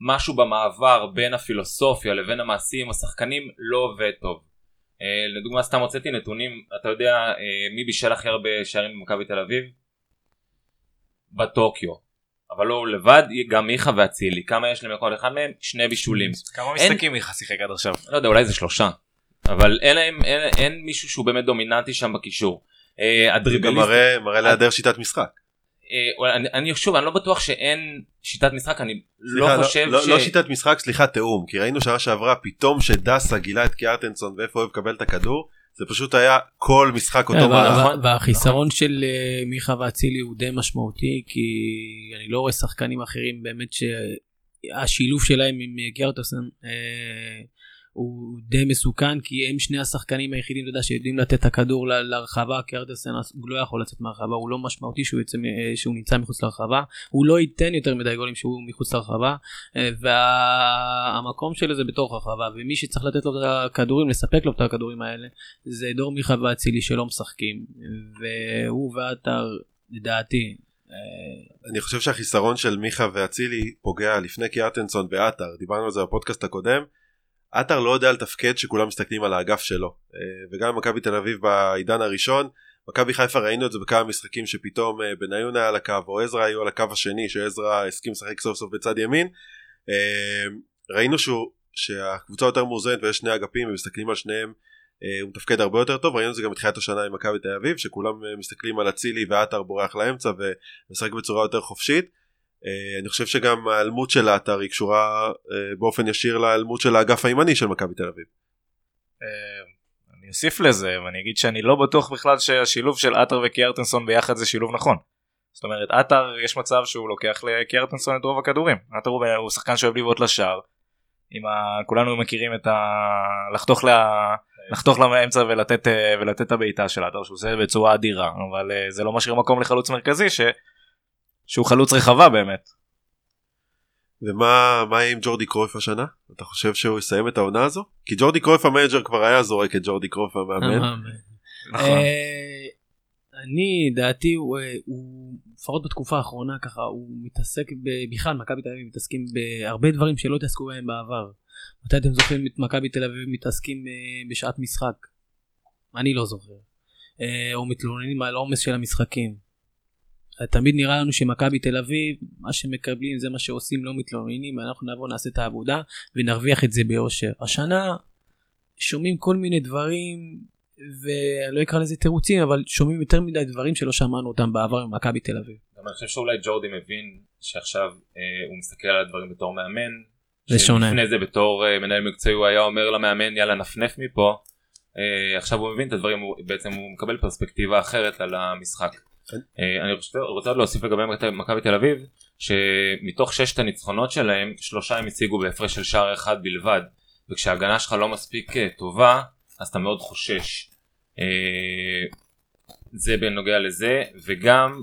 משהו במעבר בין הפילוסופיה לבין המעשים השחקנים לא עובד טוב. אה, לדוגמה סתם הוצאתי נתונים אתה יודע מי בישל הכי הרבה שערים במכבי תל אביב? בטוקיו. אבל לא הוא לבד גם מיכה ואצילי כמה יש לכל אחד מהם? שני בישולים. כמה אין- משחקים מיכה שיחק עד עכשיו? לא יודע אולי זה שלושה אבל אין להם אין, אין מישהו שהוא באמת דומיננטי שם בקישור. אה, זה גם הדריבליסט, מראה מראה להיעדר שיטת משחק. אה, אני, אני שוב אני לא בטוח שאין שיטת משחק אני סליחה, לא חושב לא, ש... לא שיטת משחק סליחה תיאום כי ראינו שנה שעברה פתאום שדסה גילה את קיארטנסון ואיפה הוא אוהב לקבל את הכדור זה פשוט היה כל משחק אותו כן, מהלך. נכון, והחיסרון של אה, מיכה ואצילי הוא די משמעותי כי אני לא רואה שחקנים אחרים באמת שהשילוב שלהם עם גרטוסן אה, הוא די מסוכן כי הם שני השחקנים היחידים אתה יודע שיודעים לתת את הכדור לרחבה גרטוסן הוא לא יכול לצאת מהרחבה הוא לא משמעותי שהוא, יצא, אה, שהוא נמצא מחוץ לרחבה. הוא לא ייתן יותר מדי גולים שהוא מחוץ לרחבה אה, והמקום שלו זה בתוך הרחבה ומי שצריך לתת לו את הכדורים לספק לו את הכדורים האלה זה דור מיכה ואצילי שלא משחקים. והוא ועטר לדעתי אה, אני חושב שהחיסרון של מיכה ואצילי פוגע לפני קיארטנסון בעטר דיברנו על זה בפודקאסט הקודם. עטר לא יודע לתפקד שכולם מסתכלים על האגף שלו. אה, וגם במכבי תל אביב בעידן הראשון מכבי חיפה ראינו את זה בכמה משחקים שפתאום אה, בניון היה על הקו או עזרא היו על הקו השני שעזרא הסכים לשחק סוף סוף בצד ימין. אה, ראינו שהוא, שהקבוצה יותר מאוזנת ויש שני אגפים ומסתכלים על שניהם הוא מתפקד הרבה יותר טוב. ראינו את זה גם בתחילת השנה עם מכבי תל אביב שכולם מסתכלים על אצילי ועטר בורח לאמצע ומשחק בצורה יותר חופשית אני חושב שגם ההיעלמות של עטר היא קשורה אה, באופן ישיר להיעלמות של האגף הימני של מכבי תל אביב אה, אני אוסיף לזה ואני אגיד שאני לא בטוח בכלל שהשילוב של עטר וקיארטנסון ביחד זה שילוב נכון. זאת אומרת עטר יש מצב שהוא לוקח לקיארטנסון את רוב הכדורים. עטר הוא, הוא שחקן שאוהב לבעוט לשער. ה... כולנו מכירים את ה... לחתוך, לה... לחתוך לאמצע ולתת, אה, ולתת את הבעיטה של עטר שהוא עושה בצורה אדירה אבל אה, זה לא משאיר מקום לחלוץ מרכזי ש... שהוא חלוץ רחבה באמת. ומה עם ג'ורדי קרויף השנה? אתה חושב שהוא יסיים את העונה הזו? כי ג'ורדי קרויף המנג'ר כבר היה זורק את ג'ורדי קרויף המאמן נכון. אה, אני דעתי הוא, אה, הוא לפחות בתקופה האחרונה ככה הוא מתעסק בכלל מכבי תל אביב מתעסקים בהרבה דברים שלא התעסקו בהם בעבר. מתי אתם זוכרים את מכבי תל אביב מתעסקים אה, בשעת משחק? אני לא זוכר. או מתלוננים על העומס של המשחקים. תמיד נראה לנו שמכבי תל אביב מה שמקבלים זה מה שעושים לא מתלוננים אנחנו נבוא נעשה את העבודה ונרוויח את זה ביושר. השנה שומעים כל מיני דברים ואני לא אקרא לזה תירוצים אבל שומעים יותר מדי דברים שלא שמענו אותם בעבר במכבי תל אביב. אני חושב שאולי ג'ורדי מבין שעכשיו אה, הוא מסתכל על הדברים בתור מאמן. זה שונה. לפני זה בתור אה, מנהל מקצועי הוא היה אומר למאמן יאללה נפנף מפה. אה, עכשיו הוא מבין את הדברים הוא בעצם הוא מקבל פרספקטיבה אחרת על המשחק. אה, אני רוצה, עוד להוסיף לגבי מכבי- תל אביב שמתוך ששת הניצחונות שלהם שלושה הם הציגו בהפרש של שער אחד בלבד וכשההגנה שלך לא מספיק אה, טובה אז אתה מאוד חושש. אה, זה בנוגע לזה וגם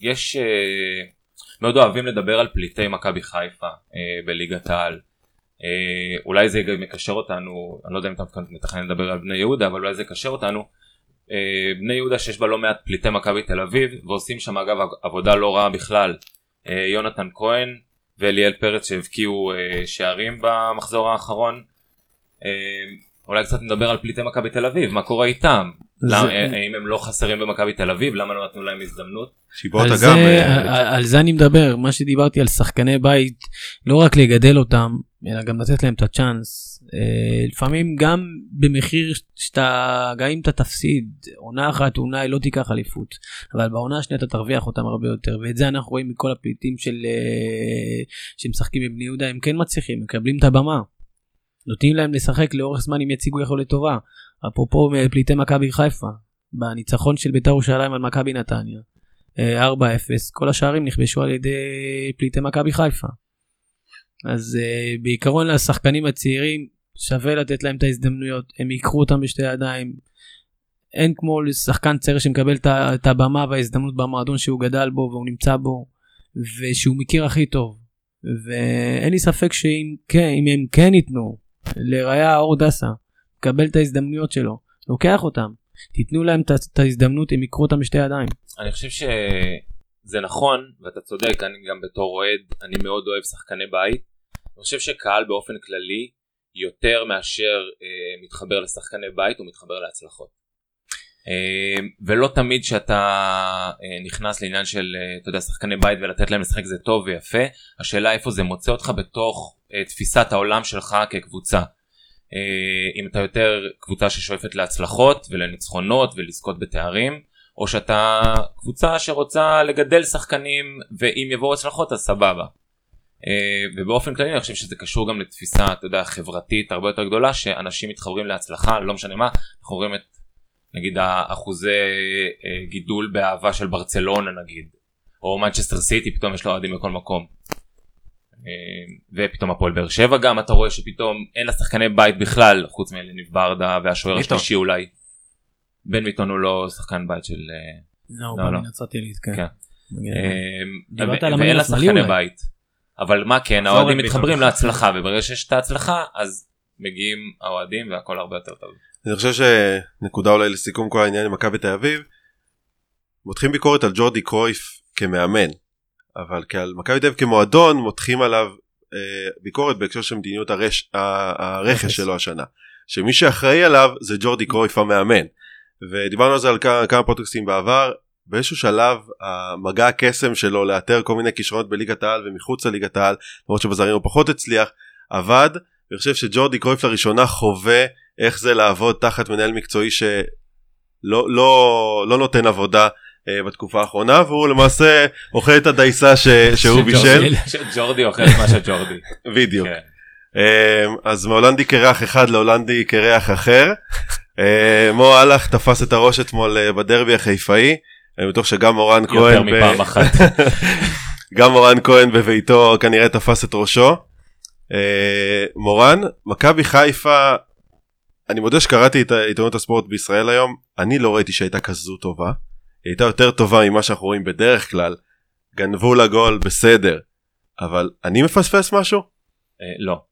יש מאוד אוהבים לדבר על פליטי מכבי חיפה בליגת העל. אולי זה גם יקשר אותנו אני לא יודע אם אתה מתכנן לדבר על בני יהודה אבל אולי זה יקשר אותנו. אה, בני יהודה שיש בה לא מעט פליטי מכבי תל אביב ועושים שם אגב עבודה לא רעה בכלל. אה, יונתן כהן ואליאל פרץ שהבקיעו אה, שערים במחזור האחרון. אולי קצת נדבר על פליטי מכבי תל אביב מה קורה איתם. למה, האם הם לא חסרים במכבי תל אביב? למה לא נתנו להם הזדמנות? שיבוטה על גם. זה, על, על זה אני מדבר, מה שדיברתי על שחקני בית, לא רק לגדל אותם, אלא גם לתת להם את הצ'אנס. אה, לפעמים גם במחיר שאתה, גם אם אתה תפסיד, עונה אחת אולי לא תיקח אליפות, אבל בעונה השנייה אתה תרוויח אותם הרבה יותר, ואת זה אנחנו רואים מכל הפליטים של, אה, שמשחקים בבני יהודה, הם כן מצליחים, מקבלים את הבמה. נותנים להם לשחק לאורך זמן אם יציגו יכולת טובה. אפרופו אה, פליטי מכבי חיפה, בניצחון של בית"ר ירושלים על מכבי נתניה. אה, 4-0, כל השערים נכבשו על ידי פליטי מכבי חיפה. אז uh, בעיקרון לשחקנים הצעירים שווה לתת להם את ההזדמנויות, הם ייקחו אותם בשתי ידיים. אין כמו לשחקן צעיר שמקבל את הבמה וההזדמנות במועדון שהוא גדל בו והוא נמצא בו ושהוא מכיר הכי טוב. ואין לי ספק שאם כן, אם הם כן ייתנו לראיה אור דסה, לקבל את ההזדמנויות שלו, לוקח אותם. תיתנו להם את ההזדמנות, הם יקחו אותם בשתי ידיים. אני חושב שזה נכון, ואתה צודק, אני גם בתור אוהד, אני מאוד אוהב שחקני בית. אני חושב שקהל באופן כללי, יותר מאשר אה, מתחבר לשחקני בית, הוא מתחבר להצלחות. אה, ולא תמיד כשאתה אה, נכנס לעניין של, אה, אתה יודע, שחקני בית ולתת להם לשחק זה טוב ויפה, השאלה איפה זה מוצא אותך בתוך אה, תפיסת העולם שלך כקבוצה. אה, אם אתה יותר קבוצה ששואפת להצלחות ולניצחונות ולזכות בתארים, או שאתה קבוצה שרוצה לגדל שחקנים ואם יבואו הצלחות אז סבבה. אה, ובאופן כללי אני חושב שזה קשור גם לתפיסה אתה יודע חברתית הרבה יותר גדולה שאנשים מתחברים להצלחה לא משנה מה אנחנו רואים את נגיד האחוזי אה, גידול באהבה של ברצלונה נגיד או מנצ'סטר סיטי פתאום יש לו אוהדים בכל מקום. אה, ופתאום הפועל באר שבע גם אתה רואה שפתאום אין לה שחקני בית בכלל חוץ מאליניב ברדה והשוער. השלישי אולי. בן ביטון הוא לא שחקן בית של לא, לא, לא. בנצרת עילית, כן. כן. אמ, דיברת על לה השמאלי אולי. אבל מה כן האוהדים. מתחברים להצלחה וברגע שיש את ההצלחה אז מגיעים האוהדים והכל הרבה יותר טוב. אני חושב שנקודה אולי לסיכום כל העניין עם מכבי תל אביב. מותחים ביקורת על ג'ורדי קרויף כמאמן אבל כעל מכבי תל אביב כמועדון מותחים עליו אה, ביקורת בהקשר של מדיניות הרש, ה- הרכש רכש. שלו השנה. שמי שאחראי עליו זה ג'ורדי קרויף המאמן. ודיברנו על זה על כמה, כמה פודקאסטים בעבר. באיזשהו שלב המגע הקסם שלו לאתר כל מיני כישרונות בליגת העל ומחוץ לליגת העל למרות שבזרים הוא פחות הצליח עבד. ואני חושב שג'ורדי קרויף לראשונה חווה איך זה לעבוד תחת מנהל מקצועי שלא לא, לא נותן עבודה אה, בתקופה האחרונה והוא למעשה אוכל את הדייסה ש, שהוא בישל. שג'ורדי אוכל את מה שג'ורדי. בדיוק. כן. אה, אז מהולנדי קרח אחד להולנדי קרח אחר. אה, מו אהלך תפס את הראש אתמול אה, בדרבי החיפאי אני בטוח שגם יותר כהן ב- מפעם אחת. גם מורן כהן בביתו כנראה תפס את ראשו. אה, מורן, מכבי חיפה, אני מודה שקראתי את עיתונות הספורט בישראל היום, אני לא ראיתי שהייתה כזו טובה. היא הייתה יותר טובה ממה שאנחנו רואים בדרך כלל. גנבו לה גול בסדר, אבל אני מפספס משהו? אה, לא.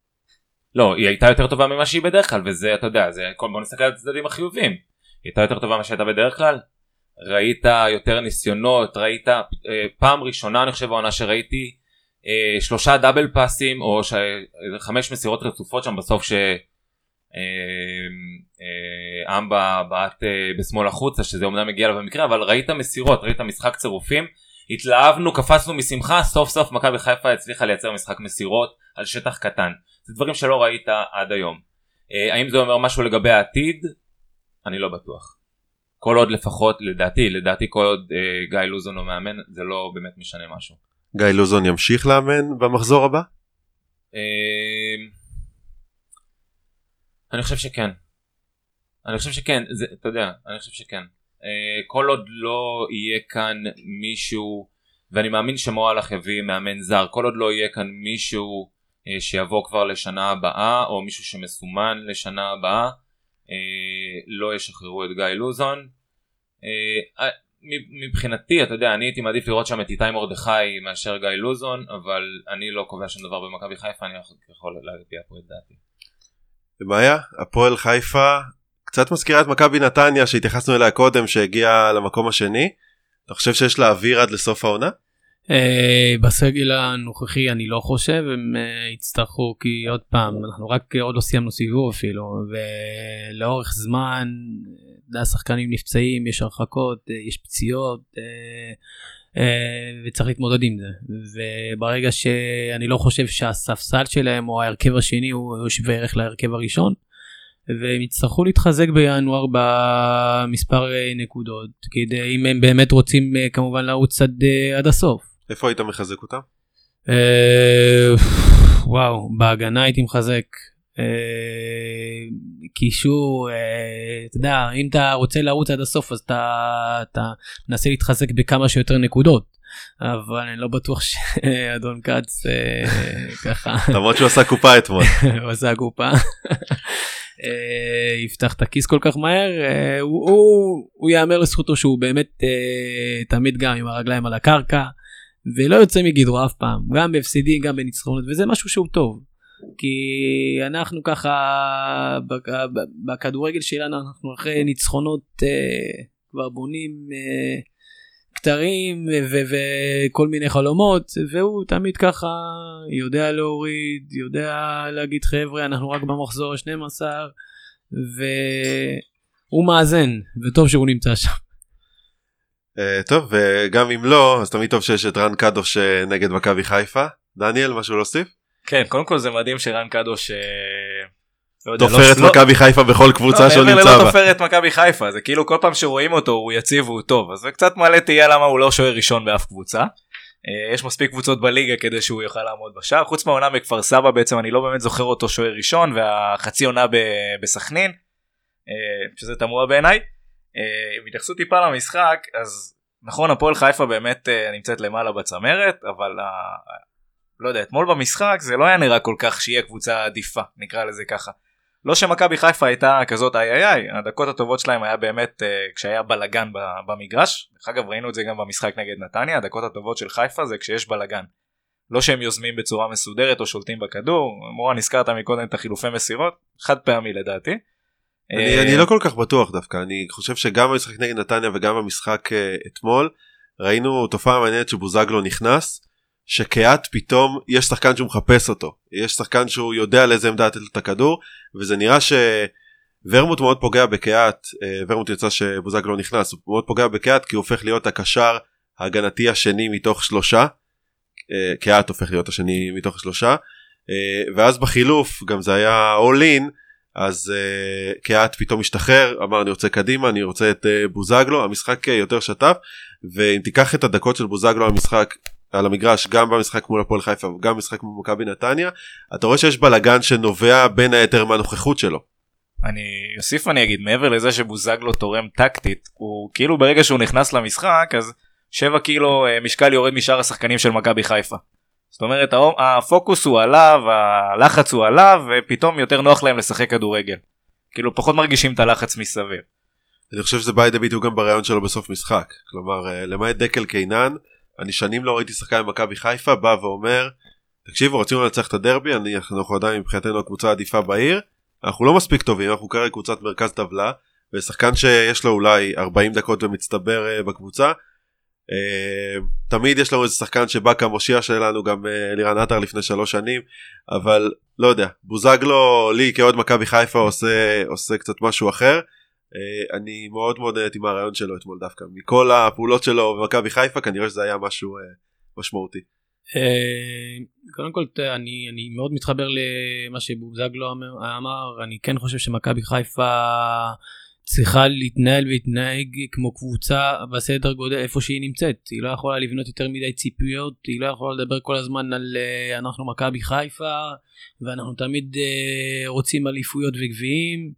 לא, היא הייתה יותר טובה ממה שהיא בדרך כלל וזה אתה יודע זה בוא נסתכל על הצדדים החיובים. היא הייתה יותר טובה ממה שהייתה בדרך כלל. ראית יותר ניסיונות ראית אה, פעם ראשונה אני חושב העונה שראיתי אה, שלושה דאבל פאסים או ש... אה, חמש מסירות רצופות שם בסוף ש... אה, אה, בעט בשמאל החוצה שזה אומנם הגיע לה במקרה אבל ראית מסירות ראית משחק צירופים. התלהבנו קפצנו משמחה סוף סוף מכבי חיפה הצליחה לייצר משחק מסירות על שטח קטן. זה דברים שלא ראית עד היום. האם זה אומר משהו לגבי העתיד? אני לא בטוח כל עוד לפחות לדעתי לדעתי כל עוד אה, גיא לוזון הוא מאמן זה לא באמת משנה משהו. גיא לוזון ימשיך לאמן במחזור הבא? אה, אני חושב שכן. אני חושב שכן, זה, אתה יודע, אני חושב שכן. אה, כל עוד לא יהיה כאן מישהו, ואני מאמין שמועלך יביא מאמן זר, כל עוד לא יהיה כאן מישהו אה, שיבוא כבר לשנה הבאה, או מישהו שמסומן לשנה הבאה, אה, לא ישחררו את גיא לוזון. אה, אה, מבחינתי, אתה יודע, אני הייתי מעדיף לראות שם את איתי מרדכי מאשר גיא לוזון, אבל אני לא קובע שום דבר במכבי חיפה, אני יכול להביע פה את דעתי. בעיה, הפועל חיפה קצת מזכירה את מכבי נתניה שהתייחסנו אליה קודם שהגיעה למקום השני. אתה חושב שיש לה אוויר עד לסוף העונה? אה, בסגל הנוכחי אני לא חושב הם אה, יצטרכו כי עוד פעם אנחנו רק עוד לא סיימנו סיבוב אפילו ולאורך זמן אתה יודע, שחקנים נפצעים, יש הרחקות, אה, יש פציעות, אה, אה, וצריך להתמודד עם זה. וברגע שאני לא חושב שהספסל שלהם או ההרכב השני הוא שווה ערך להרכב הראשון, והם יצטרכו להתחזק בינואר במספר אה, נקודות, כדי אם הם באמת רוצים אה, כמובן לרוץ עד, אה, עד הסוף. איפה היית מחזק אותם? אה, וואו, בהגנה הייתי מחזק. אה, קישור, אה, אתה יודע, אם אתה רוצה לרוץ עד הסוף אז אתה, אתה מנסה להתחזק בכמה שיותר נקודות. אבל אני לא בטוח שאדון כץ ככה למרות שהוא עשה קופה אתמול. הוא עשה קופה. יפתח את הכיס כל כך מהר הוא, יאמר לזכותו שהוא באמת תמיד גם עם הרגליים על הקרקע ולא יוצא מגדרו אף פעם גם בהפסדים גם בניצחונות וזה משהו שהוא טוב. כי אנחנו ככה בכדורגל שלנו אנחנו אחרי ניצחונות אה, כבר בונים אה, כתרים וכל מיני חלומות והוא תמיד ככה יודע להוריד יודע להגיד חבר'ה אנחנו רק במחזור ה-12 והוא מאזן וטוב שהוא נמצא שם. אה, טוב וגם אם לא אז תמיד טוב שיש את רן קדוש אה, נגד מכבי חיפה. דניאל משהו להוסיף? כן קודם כל זה מדהים שרן קדוש אה, לא יודע, תופר את לא- מכבי חיפה בכל קבוצה לא, שהוא נמצא בה. תופר את מכבי חיפה זה כאילו כל פעם שרואים אותו הוא יציב והוא טוב אז זה קצת מעלה תהייה למה הוא לא שוער ראשון באף קבוצה. יש מספיק קבוצות בליגה כדי שהוא יוכל לעמוד בשער חוץ מהעונה בכפר סבא בעצם אני לא באמת זוכר אותו שוער ראשון והחצי עונה בסכנין שזה תמוה בעיניי. אה, עם התייחסות טיפה למשחק אז נכון הפועל חיפה באמת אה, נמצאת למעלה בצמרת אבל ה- לא יודע אתמול במשחק זה לא היה נראה כל כך שיהיה קבוצה עדיפה נקרא לזה ככה. לא שמכבי חיפה הייתה כזאת איי איי איי, הדקות הטובות שלהם היה באמת כשהיה בלאגן במגרש. דרך אגב ראינו את זה גם במשחק נגד נתניה, הדקות הטובות של חיפה זה כשיש בלאגן. לא שהם יוזמים בצורה מסודרת או שולטים בכדור, מורן הזכרת מקודם את החילופי מסירות, חד פעמי לדעתי. אני, אה, אני לא כל כך בטוח דווקא אני חושב שגם במשחק נגד נתניה וגם במשחק אה, אתמול ראינו תופעה מעניינת שבוזגלו נכנס שקהת פתאום יש שחקן שהוא מחפש אותו יש שחקן שהוא יודע לאיזה עמדה לתת את הכדור וזה נראה שוורמוט מאוד פוגע בקהת אה, ורמוט יצא שבוזגלו נכנס הוא מאוד פוגע בקהת כי הוא הופך להיות הקשר ההגנתי השני מתוך שלושה קהת הופך להיות השני מתוך שלושה ואז בחילוף גם זה היה all in אז uh, קהת פתאום השתחרר אמר אני רוצה קדימה אני רוצה את uh, בוזגלו המשחק uh, יותר שטף ואם תיקח את הדקות של בוזגלו המשחק על המגרש גם במשחק מול הפועל חיפה וגם במשחק מול מכבי נתניה אתה רואה שיש בלאגן שנובע בין היתר מהנוכחות שלו. אני אוסיף ואני אגיד מעבר לזה שבוזגלו תורם טקטית הוא כאילו ברגע שהוא נכנס למשחק אז 7 קילו משקל יורד משאר השחקנים של מכבי חיפה. זאת אומרת הפוקוס הוא עליו הלחץ הוא עליו ופתאום יותר נוח להם לשחק כדורגל. כאילו פחות מרגישים את הלחץ מסביב. אני חושב שזה בא לידי ביטוי גם ברעיון שלו בסוף משחק כלומר uh, למעט דקל קינן אני שנים לא ראיתי שחקן במכבי חיפה בא ואומר תקשיבו רצינו לנצח את הדרבי אני, אנחנו עדיין מבחינתנו הקבוצה העדיפה בעיר אנחנו לא מספיק טובים אנחנו כרגע קבוצת מרכז טבלה ושחקן שיש לו אולי 40 דקות במצטבר uh, בקבוצה תמיד יש לנו איזה שחקן שבא כמושיע שלנו גם uh, לירן עטר לפני שלוש שנים אבל לא יודע בוזגלו לי כאוהד מכבי חיפה עושה עושה קצת משהו אחר uh, אני מאוד מאוד נהניתי מהרעיון שלו אתמול דווקא מכל הפעולות שלו במכבי חיפה כנראה שזה היה משהו משמעותי. אה, קודם כל אני אני מאוד מתחבר למה שבוזגלו אמר אני כן חושב שמכבי חיפה צריכה להתנהל ולהתנהג כמו קבוצה בסדר גודל איפה שהיא נמצאת היא לא יכולה לבנות יותר מדי ציפיות היא לא יכולה לדבר כל הזמן על אה, אנחנו מכבי חיפה ואנחנו תמיד אה, רוצים אליפויות וגביעים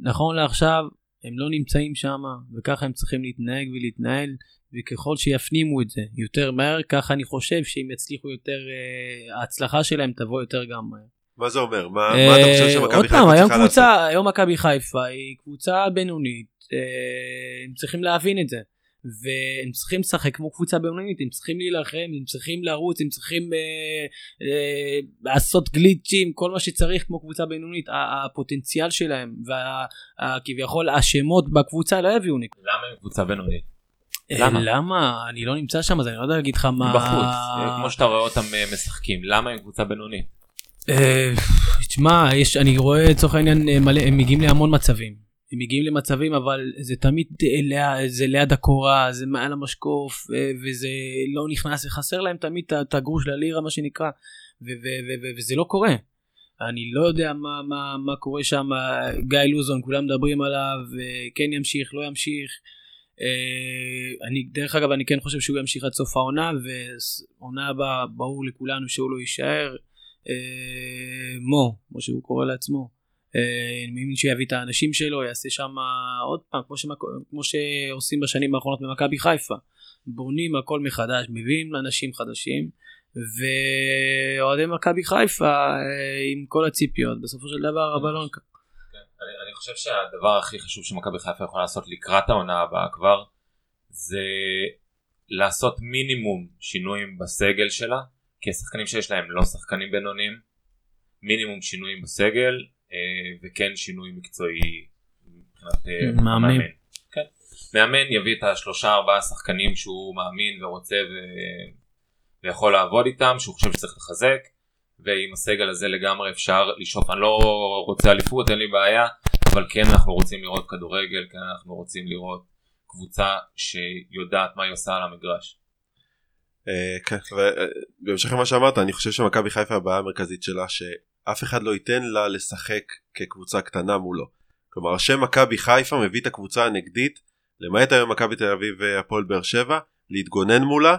נכון לעכשיו הם לא נמצאים שם וככה הם צריכים להתנהג ולהתנהל וככל שיפנימו את זה יותר מהר ככה אני חושב שאם יצליחו יותר אה, ההצלחה שלהם תבוא יותר גם מהר. מה זה אומר מה, מה אתה חושב אה, שמכבי עוד חיפה פעם היום צריכה לעשות? קבוצה היום מכבי חיפה היא קבוצה בינונית אה, הם צריכים להבין את זה והם צריכים לשחק כמו קבוצה בינונית הם צריכים להילחם הם צריכים לרוץ הם צריכים אה, אה, לעשות גליצ'ים כל מה שצריך כמו קבוצה בינונית הפוטנציאל שלהם וכביכול השמות בקבוצה לא יביאו נקודות. למה הם קבוצה בינונית? אה, למה? למה אני לא נמצא שם אז אני לא יודע להגיד לך מה בחוץ, אה, כמו שאתה רואה אותם אה, משחקים, למה הם קבוצה בינונית? אה, תשמע אני רואה לצורך העניין אה, מלא הם מגיעים להמון מצבים הם מגיעים למצבים אבל זה תמיד ליד, זה ליד הקורה זה מעל המשקוף אה, וזה לא נכנס וחסר להם תמיד את הגרוש ללירה מה שנקרא וזה לא קורה. אני לא יודע מה, מה, מה קורה שם גיא לוזון כולם מדברים עליו כן ימשיך לא ימשיך. אה, אני דרך אגב אני כן חושב שהוא ימשיך עד סוף העונה ועונה הבאה ברור לכולנו שהוא לא יישאר. מו כמו שהוא קורא לעצמו. אה, מאמין שיביא את האנשים שלו, יעשה שם עוד פעם, כמו, שמק... כמו שעושים בשנים האחרונות במכבי חיפה. בונים הכל מחדש, מביאים אנשים חדשים, ואוהדי מכבי חיפה אה, עם כל הציפיות, בסופו של דבר. כן, אני, אני חושב שהדבר הכי חשוב שמכבי חיפה יכולה לעשות לקראת העונה הבאה כבר, זה לעשות מינימום שינויים בסגל שלה, כי השחקנים שיש להם לא שחקנים בינוניים, מינימום שינויים בסגל, אה, וכן שינוי מקצועי מבחינת אה, מאמן. כן. מאמן יביא את השלושה ארבעה שחקנים שהוא מאמין ורוצה ו... ויכול לעבוד איתם שהוא חושב שצריך לחזק ועם הסגל הזה לגמרי אפשר לשאוף אני לא רוצה אליפות אין לי בעיה אבל כן אנחנו רוצים לראות כדורגל כן אנחנו רוצים לראות קבוצה שיודעת מה היא עושה על המגרש. אה, כן ובהמשך למה שאמרת אני חושב שמכבי חיפה הבעיה המרכזית שלה אף אחד לא ייתן לה לשחק כקבוצה קטנה מולו. כלומר השם מכבי חיפה מביא את הקבוצה הנגדית למעט היום מכבי תל אביב והפועל באר שבע להתגונן מולה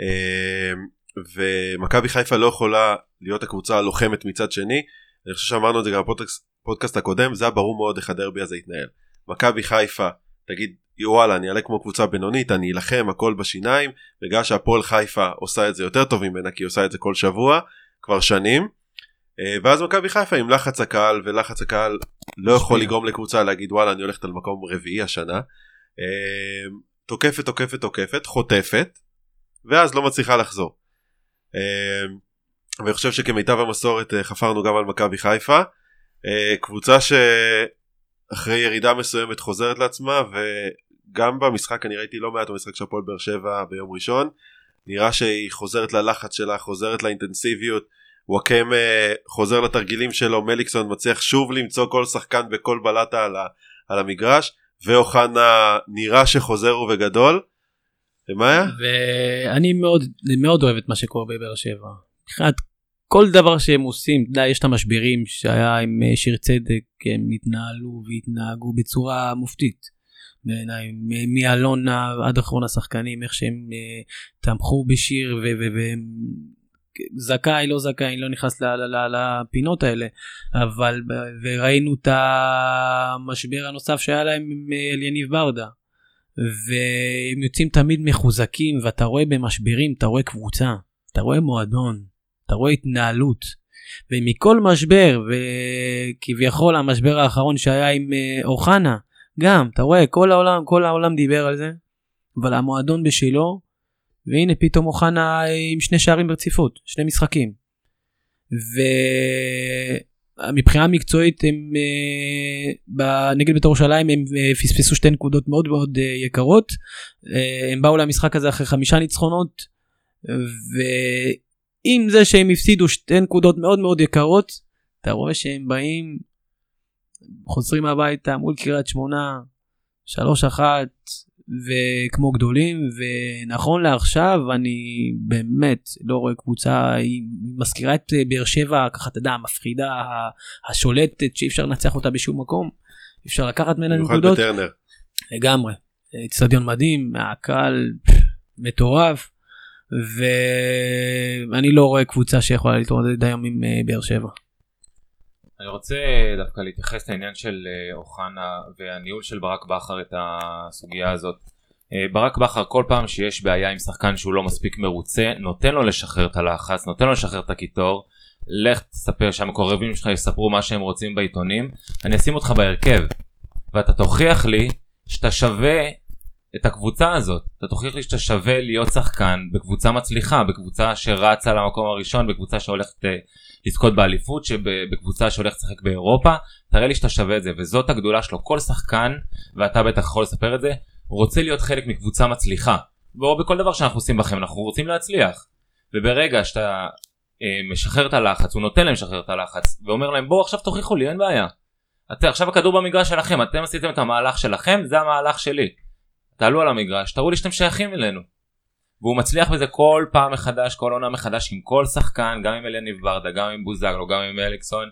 אמ, ומכבי חיפה לא יכולה להיות הקבוצה הלוחמת מצד שני אני חושב שאמרנו את זה גם בפודקאסט הקודם זה היה ברור מאוד איך הדרבי הזה יתנהל מכבי חיפה תגיד וואלה אני אעלה כמו קבוצה בינונית אני אלחם הכל בשיניים בגלל שהפועל חיפה עושה את זה יותר טוב ממנה כי היא עושה את זה כל שבוע כבר שנים. אה, ואז מכבי חיפה עם לחץ הקהל ולחץ הקהל לא יכול לגרום לקבוצה להגיד וואלה אני הולכת על מקום רביעי השנה. אה, תוקפת תוקפת תוקפת חוטפת ואז לא מצליחה לחזור. אה, ואני חושב שכמיטב המסורת חפרנו גם על מכבי חיפה. קבוצה שאחרי ירידה מסוימת חוזרת לעצמה וגם במשחק אני ראיתי לא מעט במשחק של הפועל באר שבע ביום ראשון נראה שהיא חוזרת ללחץ שלה חוזרת לאינטנסיביות וואקם אה, חוזר לתרגילים שלו מליקסון מצליח שוב למצוא כל שחקן בכל בלטה על, ה, על המגרש ואוחנה נראה שחוזר ובגדול. ומה היה? ואני מאוד מאוד אוהב את מה שקורה בבאר שבע. מבחינת כל דבר שהם עושים, יודע, יש את המשברים שהיה עם אה, שיר צדק, הם התנהלו והתנהגו בצורה מופתית. בעיניי, מאלונה עד אחרון השחקנים, איך שהם uh, תמכו בשיר והם זכאי לא זכאי לא נכנס לפינות האלה אבל וראינו את המשבר הנוסף שהיה להם עם אליניב ברדה והם יוצאים תמיד מחוזקים ואתה רואה במשברים אתה רואה קבוצה אתה רואה מועדון אתה רואה התנהלות ומכל משבר וכביכול המשבר האחרון שהיה עם אה, אוחנה גם אתה רואה כל העולם כל העולם דיבר על זה אבל המועדון בשלו והנה פתאום אוחנה עם שני שערים ברציפות, שני משחקים. ומבחינה מקצועית הם אה, נגד בית"ר ירושלים הם אה, פספסו שתי נקודות מאוד מאוד אה, יקרות. הם באו למשחק הזה אחרי חמישה ניצחונות. ועם זה שהם הפסידו שתי נקודות מאוד מאוד יקרות, אתה רואה שהם באים, חוזרים הביתה מול קריית שמונה, שלוש אחת, וכמו גדולים ונכון לעכשיו אני באמת לא רואה קבוצה היא מזכירה את באר שבע ככה אתה יודע מפחידה השולטת שאי אפשר לנצח אותה בשום מקום אפשר לקחת ממנה נקודות. לגמרי. אצטדיון מדהים הקהל מטורף ואני לא רואה קבוצה שיכולה להתמודד היום עם אה, באר שבע. אני רוצה דווקא להתייחס לעניין של אה, אוחנה והניהול של ברק בכר את הסוגיה הזאת. אה, ברק בכר כל פעם שיש בעיה עם שחקן שהוא לא מספיק מרוצה נותן לו לשחרר את הלחץ נותן לו לשחרר את הקיטור לך תספר שהמקורבים שלך יספרו מה שהם רוצים בעיתונים אני אשים אותך בהרכב ואתה תוכיח לי שאתה שווה את הקבוצה הזאת. אתה תוכיח לי שאתה שווה להיות שחקן בקבוצה מצליחה בקבוצה שרצה למקום הראשון בקבוצה שהולכת אה, לזכות באליפות שבקבוצה שהולכת לשחק באירופה. תראה לי שאתה שווה את זה וזאת הגדולה שלו. כל שחקן ואתה בטח יכול לספר את זה רוצה להיות חלק מקבוצה מצליחה. או בכל דבר שאנחנו עושים בכם אנחנו רוצים להצליח. וברגע שאתה אה, משחרר את הלחץ הוא נותן להם לשחרר את הלחץ ואומר להם בואו עכשיו תוכיחו לי אין בעיה. אתם, עכשיו הכדור במגרש שלכם, אתם עשיתם את המהלך שלכם, זה המהלך שלי. תעלו על המגרש, תראו לי שאתם שייכים אלינו. והוא מצליח בזה כל פעם מחדש, כל עונה מחדש עם כל שחקן, גם עם אלניב ברדה, גם עם בוזגלו, גם עם אליקסון,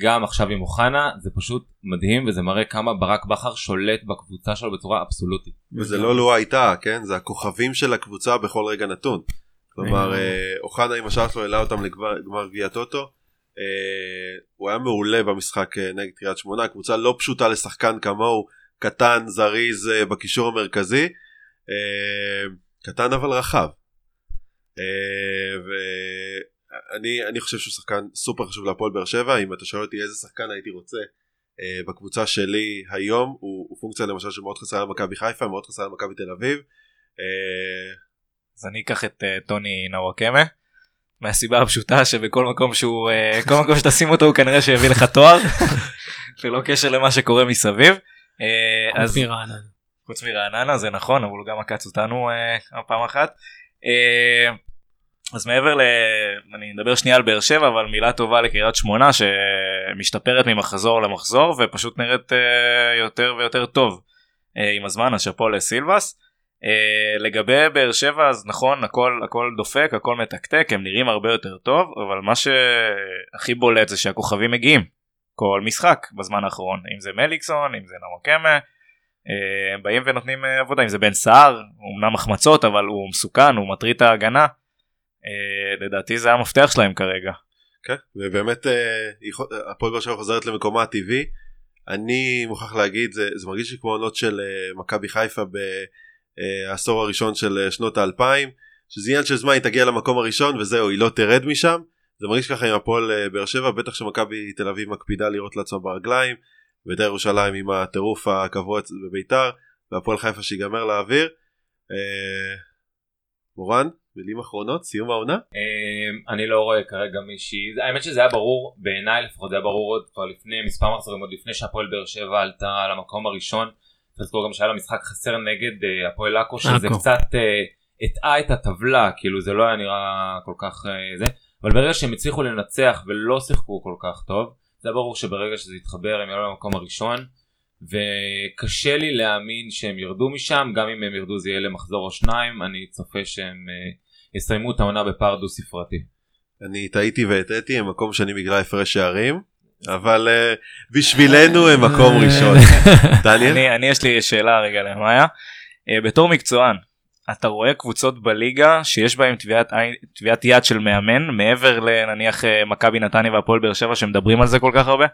גם עכשיו עם אוחנה, זה פשוט מדהים וזה מראה כמה ברק בכר שולט בקבוצה שלו בצורה אבסולוטית. וזה לא לו הייתה כן זה הכוכבים של הקבוצה בכל רגע נתון. כלומר אה, אוחנה עם השאר שלו העלה אותם לגמר גביע טוטו. אה, הוא היה מעולה במשחק אה, נגד קריית שמונה קבוצה לא פשוטה לשחקן כמוהו קטן זריז בקישור המרכזי קטן אבל רחב. ואני אני חושב שהוא שחקן סופר חשוב להפועל באר שבע אם אתה שואל אותי איזה שחקן הייתי רוצה בקבוצה שלי היום הוא, הוא פונקציה למשל שמאוד חסרה למכבי חיפה מאוד חסרה למכבי תל אביב. אז אני אקח את טוני נוואקמה מהסיבה הפשוטה שבכל מקום שהוא כל מקום שתשים אותו הוא כנראה שיביא לך תואר ללא קשר למה שקורה מסביב. Uh, אז מרעננה. חוץ מרעננה זה נכון אבל הוא גם עקץ אותנו uh, פעם אחת. Uh, אז מעבר ל... אני אדבר שנייה על באר שבע אבל מילה טובה לקריית שמונה שמשתפרת ממחזור למחזור ופשוט נראית יותר ויותר טוב עם הזמן אז שאפו לסילבס. Uh, לגבי באר שבע אז נכון הכל הכל דופק הכל מתקתק הם נראים הרבה יותר טוב אבל מה שהכי בולט זה שהכוכבים מגיעים כל משחק בזמן האחרון אם זה מליקסון אם זה נמוקמה הם באים ונותנים uh, עבודה אם זה בן סער אמנם מחמצות אבל הוא מסוכן הוא מטריד את ההגנה. uh, לדעתי זה המפתח שלהם כרגע. כן ובאמת הפועל באר שבע חוזרת למקומה הטבעי. אני מוכרח להגיד זה, זה מרגיש לי כמו עונות של מכבי חיפה ב... אה, העשור הראשון של אה, שנות האלפיים שזה עניין של זמן היא תגיע למקום הראשון וזהו היא לא תרד משם זה מרגיש ככה עם הפועל אה, באר שבע בטח שמכבי תל אביב מקפידה לראות לעצמה ברגליים ודי ירושלים עם הטירוף הקבוע בביתר והפועל חיפה שיגמר לאוויר. מורן מילים אחרונות סיום העונה? אני לא רואה כרגע מישהי האמת שזה היה ברור בעיניי לפחות זה היה ברור עוד כבר לפני מספר מחזורים עוד לפני שהפועל באר שבע עלתה למקום הראשון תזכור גם שהיה לה משחק חסר נגד הפועל עכו שזה קצת הטעה את הטבלה כאילו זה לא היה נראה כל כך זה אבל ברגע שהם הצליחו לנצח ולא שיחקו כל כך טוב זה ברור שברגע שזה יתחבר הם יעלו למקום הראשון וקשה לי להאמין שהם ירדו משם גם אם הם ירדו זה יהיה למחזור או שניים אני צופה שהם uh, יסיימו את העונה בפער דו ספרתי. אני טעיתי והטעיתי הם מקום שני בגלל הפרש שערים אבל uh, בשבילנו הם מקום ראשון. דניאל? אני, אני יש לי שאלה רגע למאיה. Uh, בתור מקצוען, אתה רואה קבוצות בליגה שיש בהם טביעת, טביעת יד של מאמן מעבר לנניח uh, מכבי נתניה והפועל באר שבע שמדברים על זה כל כך הרבה?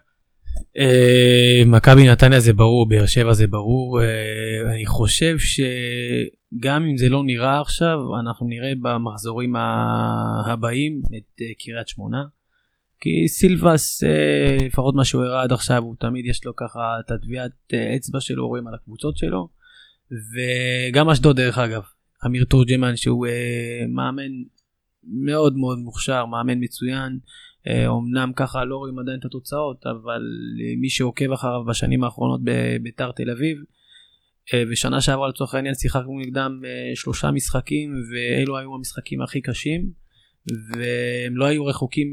Uh, מכבי נתניה זה ברור, באר שבע זה ברור. Uh, אני חושב שגם אם זה לא נראה עכשיו, אנחנו נראה במחזורים הבאים את קריית שמונה. כי סילבס, אה, לפחות מה שהוא הראה עד עכשיו, הוא תמיד יש לו ככה את הטביעת אה, אצבע שלו, רואים על הקבוצות שלו. וגם אשדוד דרך אגב, אמיר תורג'מן שהוא אה, מאמן מאוד מאוד מוכשר, מאמן מצוין. אומנם ככה לא רואים עדיין את התוצאות, אבל מי שעוקב אחריו בשנים האחרונות בביתר תל אביב, ושנה שעברה לצורך העניין שיחקנו נגדם שלושה משחקים, ואלו היו המשחקים הכי קשים. והם לא היו רחוקים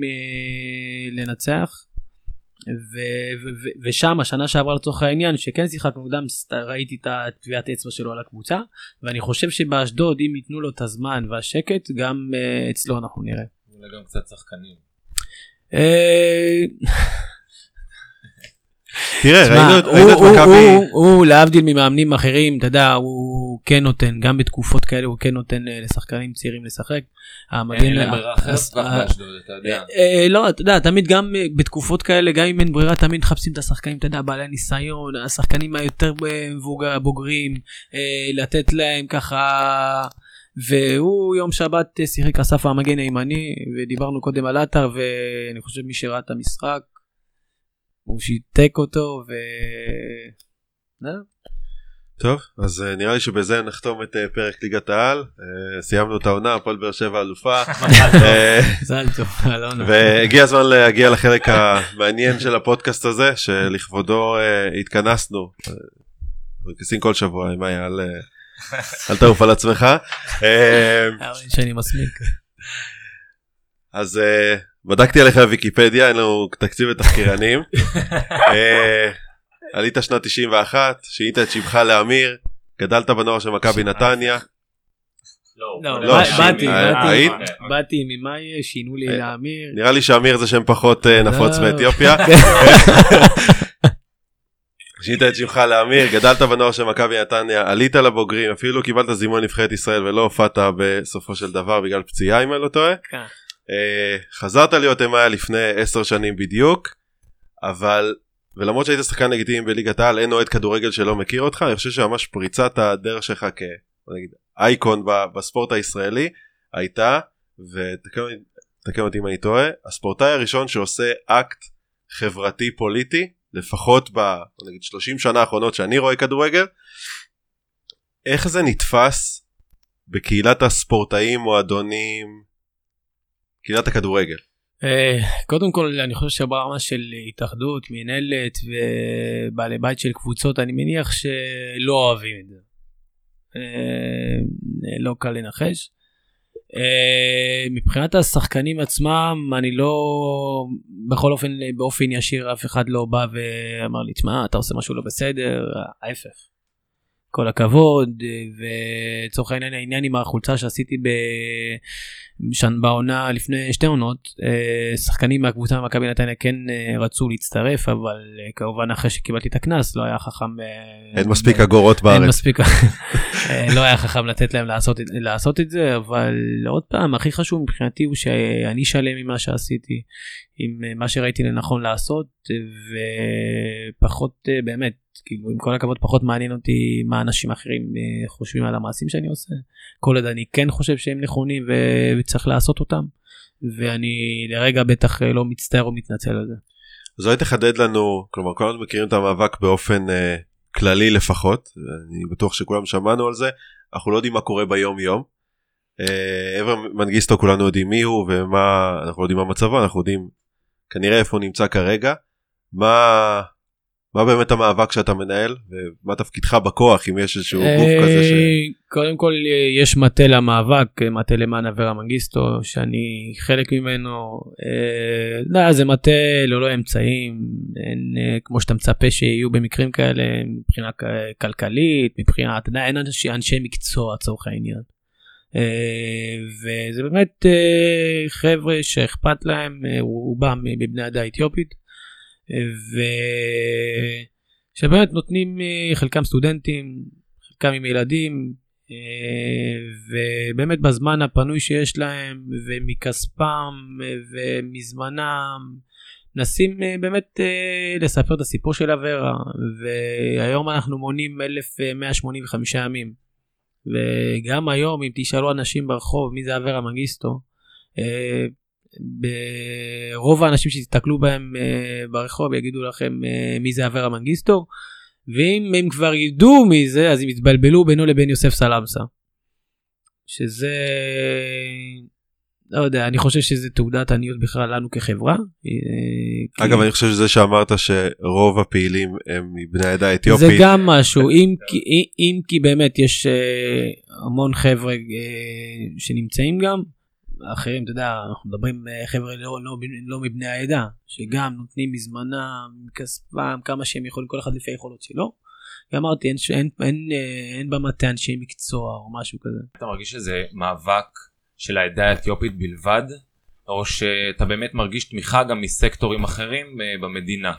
אה, לנצח. ושם השנה שעברה לצורך העניין שכן שיחקנו מוקדם ראיתי את הטביעת אצבע שלו על הקבוצה ואני חושב שבאשדוד אם ייתנו לו את הזמן והשקט גם uh, אצלו אנחנו נראה. אולי גם קצת שחקנים. אה, תראה, ראינו את מכבי... הוא להבדיל ממאמנים אחרים, אתה יודע, הוא כן נותן, גם בתקופות כאלה הוא כן נותן אה, לשחקנים צעירים לשחק. אין להם ברירה אחרת באשדוד, אתה יודע. אה, לא, אתה יודע, תמיד גם אה, בתקופות כאלה, גם אם אין ברירה, תמיד מחפשים את השחקנים, אתה יודע, בעלי הניסיון, השחקנים היותר בוגרים, לתת להם ככה... והוא יום שבת שיחק אסף המגן הימני ודיברנו קודם על עטר ואני חושב מי שראה את המשחק הוא שיתק אותו ו... טוב אז uh, נראה לי שבזה נחתום את uh, פרק ליגת העל. uh, סיימנו את העונה הפועל באר שבע אלופה. והגיע הזמן להגיע לחלק המעניין של הפודקאסט הזה שלכבודו התכנסנו. מרכסים כל שבוע אם היה אל תעוף על עצמך. שאני מסמיק. אז בדקתי עליך ויקיפדיה, אין לנו תקציב לתחקירנים. אה, עלית שנת 91, שינית את שמך לאמיר, גדלת בנוער של מכבי נתניה. לא, לא, ב- שימי, באתי, אה, באתי, ממאי, שינו לי אה, לאמיר. נראה לי שאמיר זה שם פחות אה, נפוץ לא. באתיופיה. שינית את שמך לאמיר, גדלת בנוער של מכבי נתניה, עלית לבוגרים, אפילו קיבלת זימון נבחרת ישראל ולא הופעת בסופו של דבר בגלל פציעה אם אני לא טועה. אה, חזרת להיות אמיה לפני עשר שנים בדיוק, אבל, ולמרות שהיית שחקן לגיטימי בליגת העל, אין אוהד כדורגל שלא מכיר אותך, אני חושב שממש פריצת הדרך שלך כ... בוא נגיד, אייקון ב- בספורט הישראלי הייתה, ותקן אותי- אם אני טועה, הספורטאי הראשון שעושה אקט חברתי פוליטי, לפחות ב... נגיד 30 שנה האחרונות שאני רואה כדורגל, איך זה נתפס בקהילת הספורטאים, מועדונים, קהילת הכדורגל? אה, קודם כל אני חושב שברמה של התאחדות, מנהלת ובעלי בית של קבוצות אני מניח שלא אוהבים את זה. אה, לא קל לנחש. אה, מבחינת השחקנים עצמם אני לא בכל אופן באופן ישיר אף אחד לא בא ואמר לי תשמע אתה עושה משהו לא בסדר ההפך. כל הכבוד אה, ולצורך העניין העניין עם החולצה שעשיתי ב... שם בעונה לפני שתי עונות אה, שחקנים מהקבוצה במכבי נתניה כן אה, רצו להצטרף אבל כמובן אחרי שקיבלתי את הקנס לא היה חכם אין מספיק אגורות אין בארץ. מספיק אה, לא היה חכם לתת להם לעשות, את- לעשות את זה אבל עוד פעם הכי חשוב מבחינתי הוא שאני שלם עם מה שעשיתי עם מה שראיתי לנכון לעשות ופחות באמת כאילו עם כל הכבוד פחות מעניין אותי מה אנשים אחרים אה, חושבים על המעשים שאני עושה כל עוד אני כן חושב שהם נכונים ו- וצריך לעשות אותם ואני לרגע בטח אה, לא מצטער או מתנצל על זה. אז אולי תחדד לנו, כלומר כולנו מכירים את המאבק באופן אה, כללי לפחות, אני בטוח שכולם שמענו על זה, אנחנו לא יודעים מה קורה ביום יום. אה, מנגיסטו כולנו יודעים מי הוא ומה, אנחנו לא יודעים מה מצבו, אנחנו יודעים כנראה איפה הוא נמצא כרגע. מה, מה באמת המאבק שאתה מנהל ומה תפקידך בכוח אם יש איזשהו גוף כזה ש... אה, קודם כל אה, יש מטה למאבק, אה, מטה למען אברה מנגיסטו, שאני חלק ממנו. אה, לא, זה מטה ללא אמצעים, אין, אה, כמו שאתה מצפה שיהיו במקרים כאלה מבחינה כלכלית, מבחינה, אתה יודע, אין אנשי, אנשי מקצוע לצורך העניין. וזה באמת חבר'ה שאכפת להם, רובם מבני העדה האתיופית. ושבאמת נותנים אה, חלקם סטודנטים, חלקם עם ילדים, אה, ובאמת בזמן הפנוי שיש להם ומכספם אה, ומזמנם מנסים באמת לספר את הסיפור של אברה והיום אנחנו מונים 1185 ימים. וגם היום אם תשאלו אנשים ברחוב מי זה אברה מנגיסטו ברוב האנשים שתסתכלו בהם אה, ברחוב יגידו לכם אה, מי זה אברה מנגיסטו ואם הם כבר ידעו מי זה אז הם יתבלבלו בינו לבין יוסף סלמסה. שזה לא יודע אני חושב שזה תעודת עניות בכלל לנו כחברה. אה, אגב כי- אני חושב שזה שאמרת שרוב הפעילים הם מבני העדה האתיופית. זה גם משהו אם כי, אם כי באמת יש המון חבר'ה שנמצאים גם אחרים אתה יודע אנחנו מדברים אה, חבר'ה לא, לא, לא מבני העדה שגם נותנים מזמנם מכספם כמה שהם יכולים כל אחד לפי היכולות שלו. אמרתי אין, אין, אין, אה, אין במטה אנשי מקצוע או משהו כזה. אתה מרגיש שזה מאבק של העדה האתיופית בלבד או שאתה באמת מרגיש תמיכה גם מסקטורים אחרים אה, במדינה.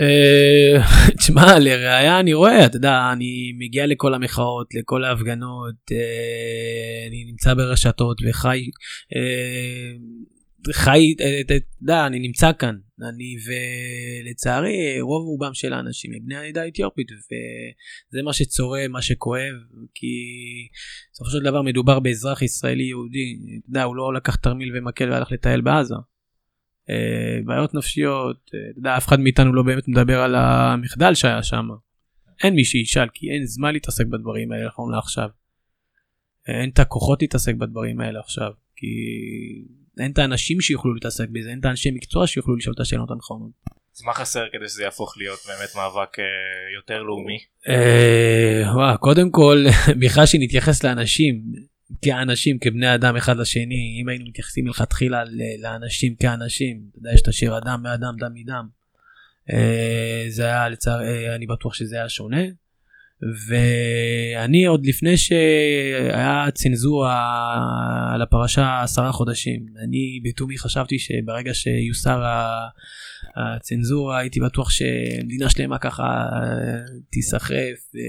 אה, תשמע לראיה אני רואה אתה יודע אני מגיע לכל המחאות לכל ההפגנות אה, אני נמצא ברשתות וחי אה, חי אתה יודע אני נמצא כאן אני ולצערי רוב רובם של האנשים הם בני העדה האתיופית וזה מה שצורם מה שכואב כי בסופו של דבר מדובר באזרח ישראלי יהודי אתה יודע הוא לא לקח תרמיל ומקל והלך לטייל בעזה. אה, בעיות נפשיות, אה, אתה יודע, אף אחד מאיתנו לא באמת מדבר על המחדל שהיה שם. אין מי שישאל, כי אין זמן להתעסק בדברים האלה נכון לעכשיו. אין את הכוחות להתעסק בדברים האלה עכשיו, כי אין את האנשים שיוכלו להתעסק בזה, אין את האנשי מקצוע שיוכלו לשאול את השאלות הנכונות. אז מה חסר כדי שזה יהפוך להיות באמת מאבק אה, יותר לאומי? קודם כל, בכלל שנתייחס לאנשים, כאנשים, כבני אדם אחד לשני, אם היינו מתייחסים מלכתחילה לאנשים כאנשים, אתה יודע, יש את השיר אדם מאדם, דם מדם. אה, זה היה לצער, אה, אני בטוח שזה היה שונה. ואני עוד לפני שהיה צנזורה על הפרשה עשרה חודשים, אני בתומי חשבתי שברגע שיוסר הצנזורה הייתי בטוח שמדינה שלמה ככה אה, תיסחף, אה,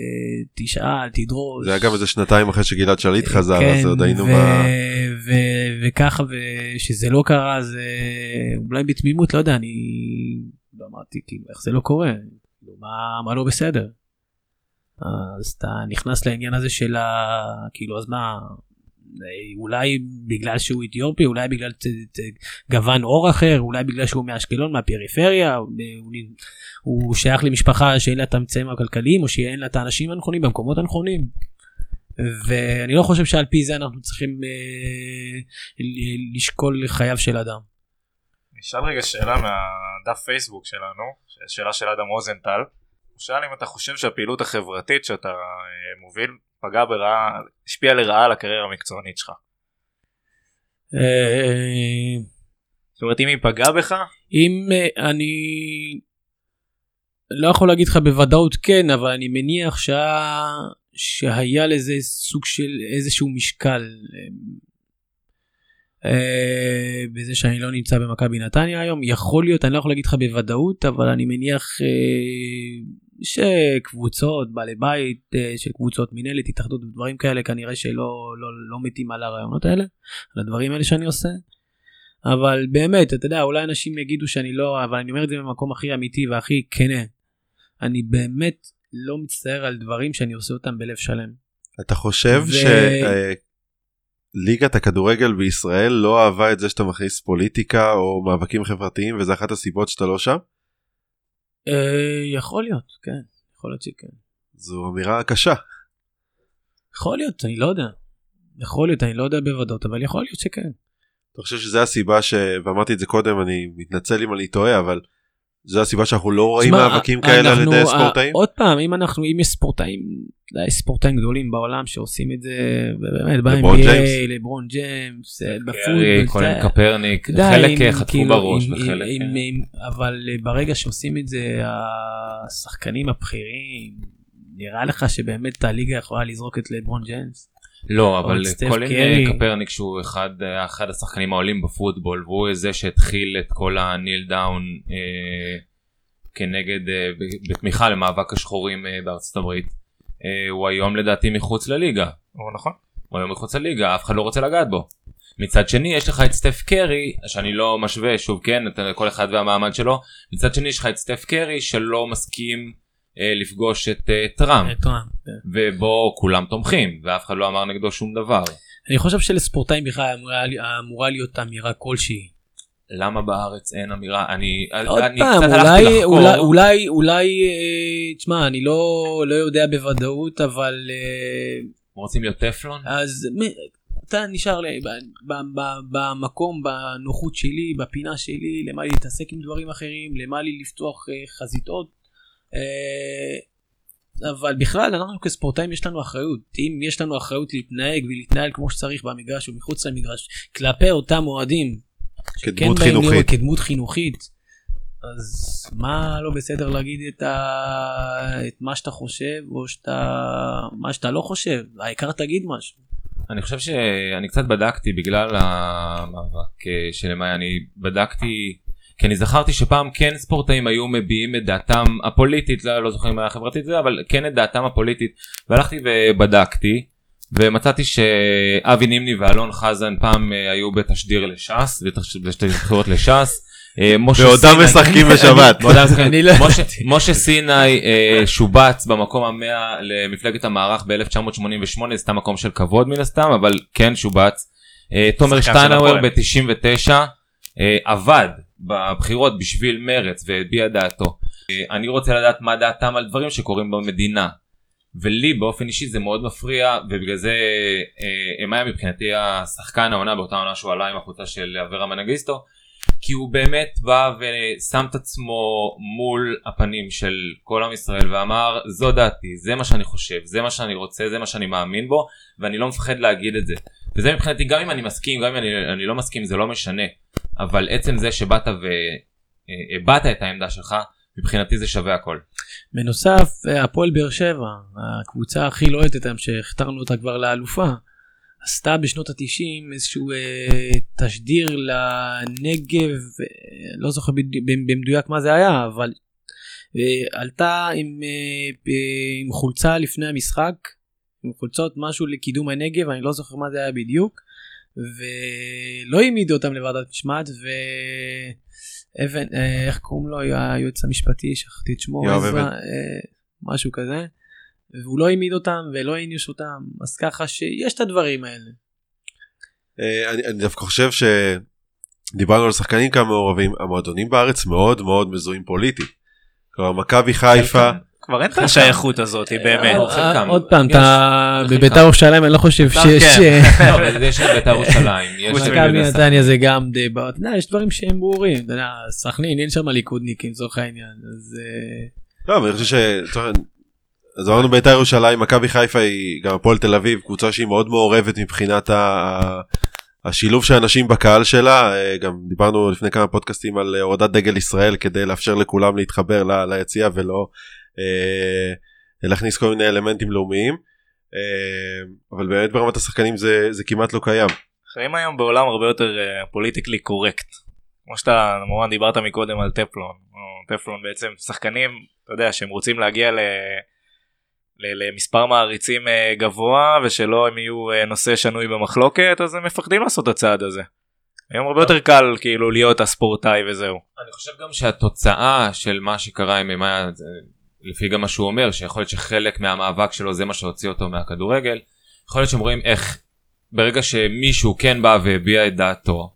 תשאל, תדרוש. זה גם איזה שנתיים אחרי שגלעד שליט חזר, כן, אז עוד היינו ו- ב... ו- וככה ושזה לא קרה זה אולי בתמימות לא יודע אני לא אמרתי כאילו איך זה לא קורה כאילו, מה, מה לא בסדר. אז אתה נכנס לעניין הזה של ה... כאילו אז מה אולי בגלל שהוא אתיופי אולי בגלל גוון עור אחר אולי בגלל שהוא מאשקלון מהפריפריה הוא, הוא שייך למשפחה שאין לה את האמצעים הכלכליים או שאין לה את האנשים הנכונים במקומות הנכונים. ואני לא חושב שעל פי זה אנחנו צריכים אה, לשקול חייו של אדם. נשאל רגע שאלה מהדף פייסבוק שלנו, שאלה של אדם רוזנטל. הוא שאל אם אתה חושב שהפעילות החברתית שאתה אה, מוביל פגעה ברעה, השפיעה לרעה על הקריירה המקצוענית שלך. אה, זאת אומרת אם היא פגעה בך, אם אה, אני לא יכול להגיד לך בוודאות כן אבל אני מניח שה... שהיה לזה סוג של איזשהו משקל אה, אה, בזה שאני לא נמצא במכבי נתניה היום יכול להיות אני לא יכול להגיד לך בוודאות אבל אני מניח אה, שקבוצות בעלי בית אה, של קבוצות מנהלת התאחדות ודברים כאלה כנראה שלא לא, לא מתים על הרעיונות האלה על הדברים האלה שאני עושה. אבל באמת אתה יודע אולי אנשים יגידו שאני לא אבל אני אומר את זה במקום הכי אמיתי והכי כנה. אני באמת לא מצטער על דברים שאני עושה אותם בלב שלם. אתה חושב ו- שליגת הכדורגל בישראל לא אהבה את זה שאתה מכניס פוליטיקה או מאבקים חברתיים וזה אחת הסיבות שאתה לא שם? אה, יכול להיות כן יכול להיות שכן. זו אמירה קשה. יכול להיות אני לא יודע. יכול להיות אני לא יודע בוודאות אבל יכול להיות שכן. אתה חושב שזה הסיבה ש... ואמרתי את זה קודם אני מתנצל אם אני טועה אבל זה הסיבה שאנחנו לא רואים מאבקים כאלה על ידי ה- ספורטאים? עוד פעם אם אנחנו אם יש ספורטאים יש ספורטאים גדולים בעולם שעושים את זה באמת לברון ב-NBA. לברון ג'יימס אה, קרי, בפוטבול. קולין אתה- קפרניק, חלק אה, חטפו כאילו, בראש וחלק... אה, אם- אבל אה, ברגע שעושים את זה השחקנים הבכירים נראה לך שבאמת הליגה יכולה לזרוק את לברון ג'יימס. לא אבל את קולין קרי. אה, קפרניק שהוא אחד אה, אחד השחקנים העולים בפוטבול והוא זה שהתחיל את כל ה kneel down אה, כנגד אה, בתמיכה למאבק השחורים אה, בארצות הברית. אה, הוא היום לדעתי מחוץ לליגה. הוא נכון? הוא היום מחוץ לליגה אף אחד לא רוצה לגעת בו. מצד שני יש לך את סטף קרי שאני לא משווה שוב כן אתה- כל אחד והמעמד שלו מצד שני יש לך את סטף קרי שלא מסכים לפגוש את אה, טראמפ אה, כן. ובו כולם תומכים ואף אחד לא אמר נגדו שום דבר. אני חושב שלספורטאים בכלל אמורה- להיות אמירה כלשהי. למה בארץ אין אמירה אני אני פעם קצת הלכתי אולי לחקור. אולי אולי אולי אה, תשמע אני לא לא יודע בוודאות אבל אה, רוצים להיות טפלון אז מ- אתה נשאר לי ב- ב- ב- במקום בנוחות שלי בפינה שלי למה להתעסק עם דברים אחרים למה לי לפתוח אה, חזיתות. אה, אבל בכלל אנחנו כספורטאים יש לנו אחריות אם יש לנו אחריות להתנהג ולהתנהל כמו שצריך במגרש ומחוץ למגרש כלפי אותם אוהדים. כדמות חינוכית. כדמות חינוכית. אז מה לא בסדר להגיד את, ה... את מה שאתה חושב או שאתה מה שאתה לא חושב העיקר תגיד משהו. אני חושב שאני קצת בדקתי בגלל המאבק אה, של מאי אני בדקתי כי אני זכרתי שפעם כן ספורטאים היו מביעים את דעתם הפוליטית לא, לא זוכר אם היה חברתית זה אבל כן את דעתם הפוליטית והלכתי ובדקתי ומצאתי שאבי נימני ואלון חזן פעם אה, היו בתשדיר לש"ס בתש- בתשדיר לש"ס. אה, בעודם סיני- משחקים בשבת. לא משה- סיני אה, שובץ במקום המאה למפלגת המערך ב-1988 זה סתם מקום של כבוד מן הסתם אבל כן שובץ. תומר שטיינאוור הפועל. ב-99 עבד בבחירות בשביל מרץ והביע דעתו. אני רוצה לדעת מה דעתם על דברים שקורים במדינה. ולי באופן אישי זה מאוד מפריע ובגלל זה אה, אמיה מבחינתי השחקן העונה באותה עונה שהוא עלה עם החולצה של אברה מנגיסטו כי הוא באמת בא ושם את עצמו מול הפנים של כל עם ישראל ואמר זו דעתי זה מה שאני חושב זה מה שאני רוצה זה מה שאני מאמין בו ואני לא מפחד להגיד את זה וזה מבחינתי גם אם אני מסכים גם אם אני, אני לא מסכים זה לא משנה אבל עצם זה שבאת והבעת את העמדה שלך מבחינתי זה שווה הכל. בנוסף הפועל באר שבע הקבוצה הכי לוהטת היום שהכתרנו אותה כבר לאלופה עשתה בשנות התשעים איזשהו אה, תשדיר לנגב אה, לא זוכר במדויק מה זה היה אבל אה, עלתה עם, אה, עם חולצה לפני המשחק עם חולצות משהו לקידום הנגב אני לא זוכר מה זה היה בדיוק ולא העמידו אותם לוועדת משמעת ואבן אה, איך קוראים לו היועץ המשפטי שכחתי את שמו עזרא. אה, משהו כזה והוא לא העמיד אותם ולא העניש אותם אז ככה שיש את הדברים האלה. אה, אני, אני דווקא חושב שדיברנו על שחקנים כמה מעורבים המועדונים בארץ מאוד מאוד מזוהים פוליטית. כלומר מכבי חיפה כבר אין את השייכות הזאת באמת. אה, חלקם. עוד פעם אתה. בביתר ירושלים אני לא חושב שיש כן. לא, יש בית"ר ירושלים. מכבי. נתניה זה גם די אתה יודע, יש דברים שהם ברורים, אתה יודע, סכנין אין שם ליכודניקים לצורך העניין, אז אה, לא אבל אני חושב ש... אז אמרנו בית"ר ירושלים מכבי חיפה היא גם הפועל תל אביב קבוצה שהיא מאוד מעורבת מבחינת ה... השילוב של אנשים בקהל שלה אה, גם דיברנו לפני כמה פודקאסטים על אה, הורדת דגל ישראל כדי לאפשר לכולם להתחבר ליציע ולא אה, להכניס כל מיני אלמנטים לאומיים אה, אבל באמת ברמת השחקנים זה, זה כמעט לא קיים. חיים היום בעולם הרבה יותר פוליטיקלי קורקט. כמו שאתה כמובן דיברת מקודם על טפלון. או טפלון בעצם שחקנים, אתה יודע, שהם רוצים להגיע ל... ל- למספר מעריצים אה, גבוה ושלא הם יהיו אה, נושא שנוי במחלוקת אז הם מפחדים לעשות את הצעד הזה. היום הרבה יותר קל כאילו להיות הספורטאי וזהו. אני חושב גם שהתוצאה של מה שקרה עם מאיה, זה- לפי גם מה שהוא אומר, שיכול להיות שחלק מהמאבק שלו זה מה שהוציא אותו מהכדורגל, יכול להיות שהם רואים איך ברגע שמישהו כן בא והביע את דעתו,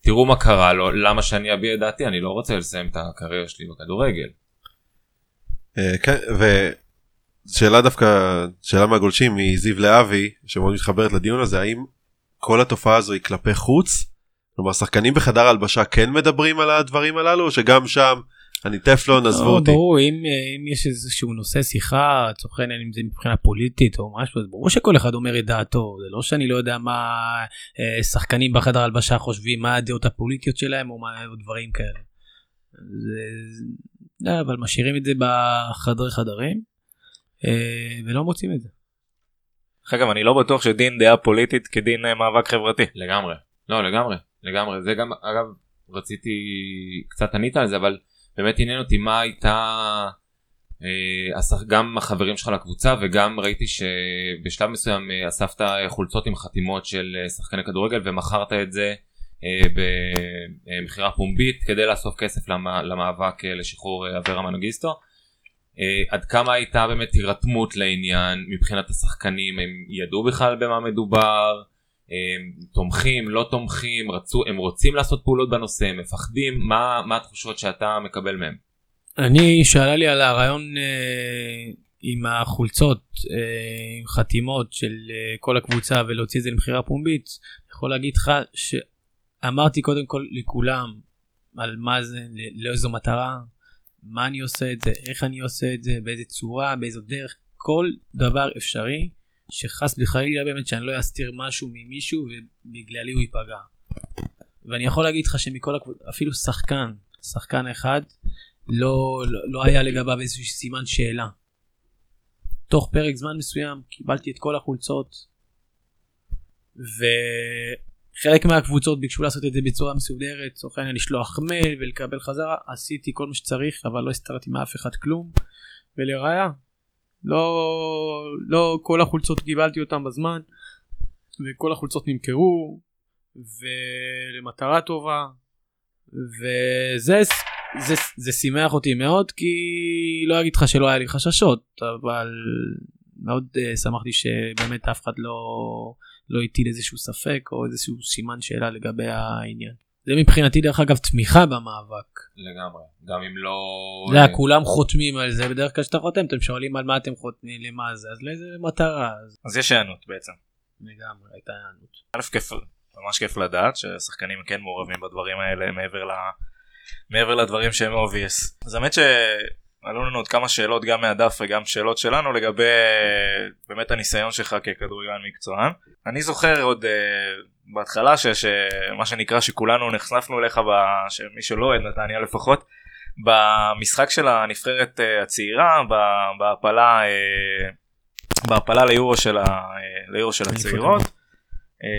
תראו מה קרה לו, למה שאני אביע את דעתי, אני לא רוצה לסיים את הקריירה שלי בכדורגל. אה, כן, ושאלה דווקא, שאלה מהגולשים מזיו להבי, שמאוד מתחברת לדיון הזה, האם כל התופעה הזו היא כלפי חוץ? כלומר, שחקנים בחדר הלבשה כן מדברים על הדברים הללו, או שגם שם, אני טפלון, עזבו לא, אותי. ברור, אם אה, אם יש איזשהו נושא שיחה, לצורך העניין אם זה מבחינה פוליטית או משהו, אז ברור שכל אחד אומר את דעתו, זה לא שאני לא יודע מה אה, שחקנים בחדר הלבשה חושבים, מה הדעות הפוליטיות שלהם או מה או דברים כאלה. זה, לא, אבל משאירים את זה בחדרי חדרים אה, ולא מוצאים את זה. דרך אגב אני לא בטוח שדין דעה פוליטית כדין מאבק חברתי. לגמרי. לא, לגמרי, לגמרי. זה גם, אגב, רציתי, קצת ענית על זה, אבל באמת עניין אותי מה הייתה, אה, גם החברים שלך לקבוצה, וגם ראיתי שבשלב מסוים אה, אספת חולצות עם חתימות של אה, שחקני כדורגל, ומכרת את זה אה, במכירה פומבית, כדי לאסוף כסף למ- למאבק אה, לשחרור אה, אברה מנגיסטו. עד כמה הייתה באמת הירתמות לעניין מבחינת השחקנים, הם ידעו בכלל במה מדובר? תומכים, לא תומכים, רצו, הם רוצים לעשות פעולות בנושא, הם מפחדים, מה, מה התחושות שאתה מקבל מהם? אני שאלה לי על הרעיון אה, עם החולצות אה, עם חתימות של אה, כל הקבוצה ולהוציא את זה למכירה פומבית אני יכול להגיד לך שאמרתי קודם כל לכולם על מה זה לאיזו מטרה מה אני עושה את זה איך אני עושה את זה באיזה צורה באיזו דרך כל דבר אפשרי שחס וחלילה באמת שאני לא אסתיר משהו ממישהו ובגללי הוא ייפגע. ואני יכול להגיד לך שמכל הקבוצה אפילו שחקן שחקן אחד לא, לא, לא היה לגביו איזשהו סימן שאלה. תוך פרק זמן מסוים קיבלתי את כל החולצות וחלק מהקבוצות ביקשו לעשות את זה בצורה מסודרת, לצורך העניין לשלוח מייל ולקבל חזרה, עשיתי כל מה שצריך אבל לא הסתרתי מאף אחד כלום ולראיה לא, לא כל החולצות קיבלתי אותן בזמן וכל החולצות נמכרו ולמטרה טובה וזה זה, זה שימח אותי מאוד כי לא אגיד לך שלא היה לי חששות אבל מאוד uh, שמחתי שבאמת אף אחד לא לא הטיל איזשהו ספק או איזשהו סימן שאלה לגבי העניין. זה מבחינתי דרך אגב תמיכה במאבק. לגמרי, גם אם לא... אתה יודע, כולם חותמים על זה בדרך כלל כשאתה חותם אתם שואלים על מה אתם חותמים למה זה אז לאיזה מטרה אז אז יש היענות בעצם. לגמרי הייתה הענות. א' כיף ממש כיף לדעת ששחקנים כן מעורבים בדברים האלה מעבר ל... מעבר לדברים שהם obvious. אז האמת עלו לנו עוד כמה שאלות גם מהדף וגם שאלות שלנו לגבי אה, באמת הניסיון שלך ככדורגלן מקצוען. אני זוכר עוד בהתחלה שמה שנקרא שכולנו נחשפנו אליך, ב- שמי שלא אוהד נתניה לפחות, במשחק של הנבחרת אה, הצעירה, בהעפלה, אה, בהעפלה ליורו של, ה- אה, ליורו של הצעירות.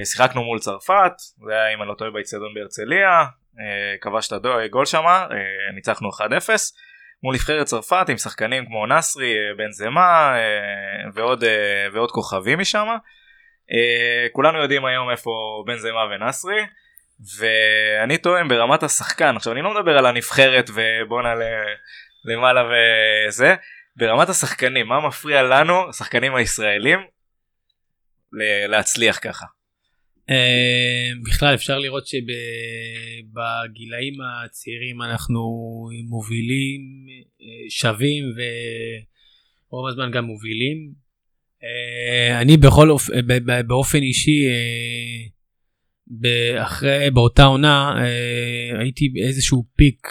שיחקנו מול צרפת, זה היה אם אני לא טועה באיצטדיון בהרצליה, כבשת גול שמה, אה, ניצחנו 1-0. מול נבחרת צרפת עם שחקנים כמו נסרי, בן זמה ועוד, ועוד כוכבים משם. אה, כולנו יודעים היום איפה בן זמה ונסרי. ואני טוען ברמת השחקן, עכשיו אני לא מדבר על הנבחרת ובואנה למעלה וזה, ברמת השחקנים, מה מפריע לנו, השחקנים הישראלים, להצליח ככה? אה, בכלל אפשר לראות שבגילאים הצעירים אנחנו מובילים, אה, שווים ורוב הזמן גם מובילים. אה, אני בכל אופ... ב- ב- באופן אישי, אה, אחרי, באותה עונה, אה, הייתי באיזשהו פיק,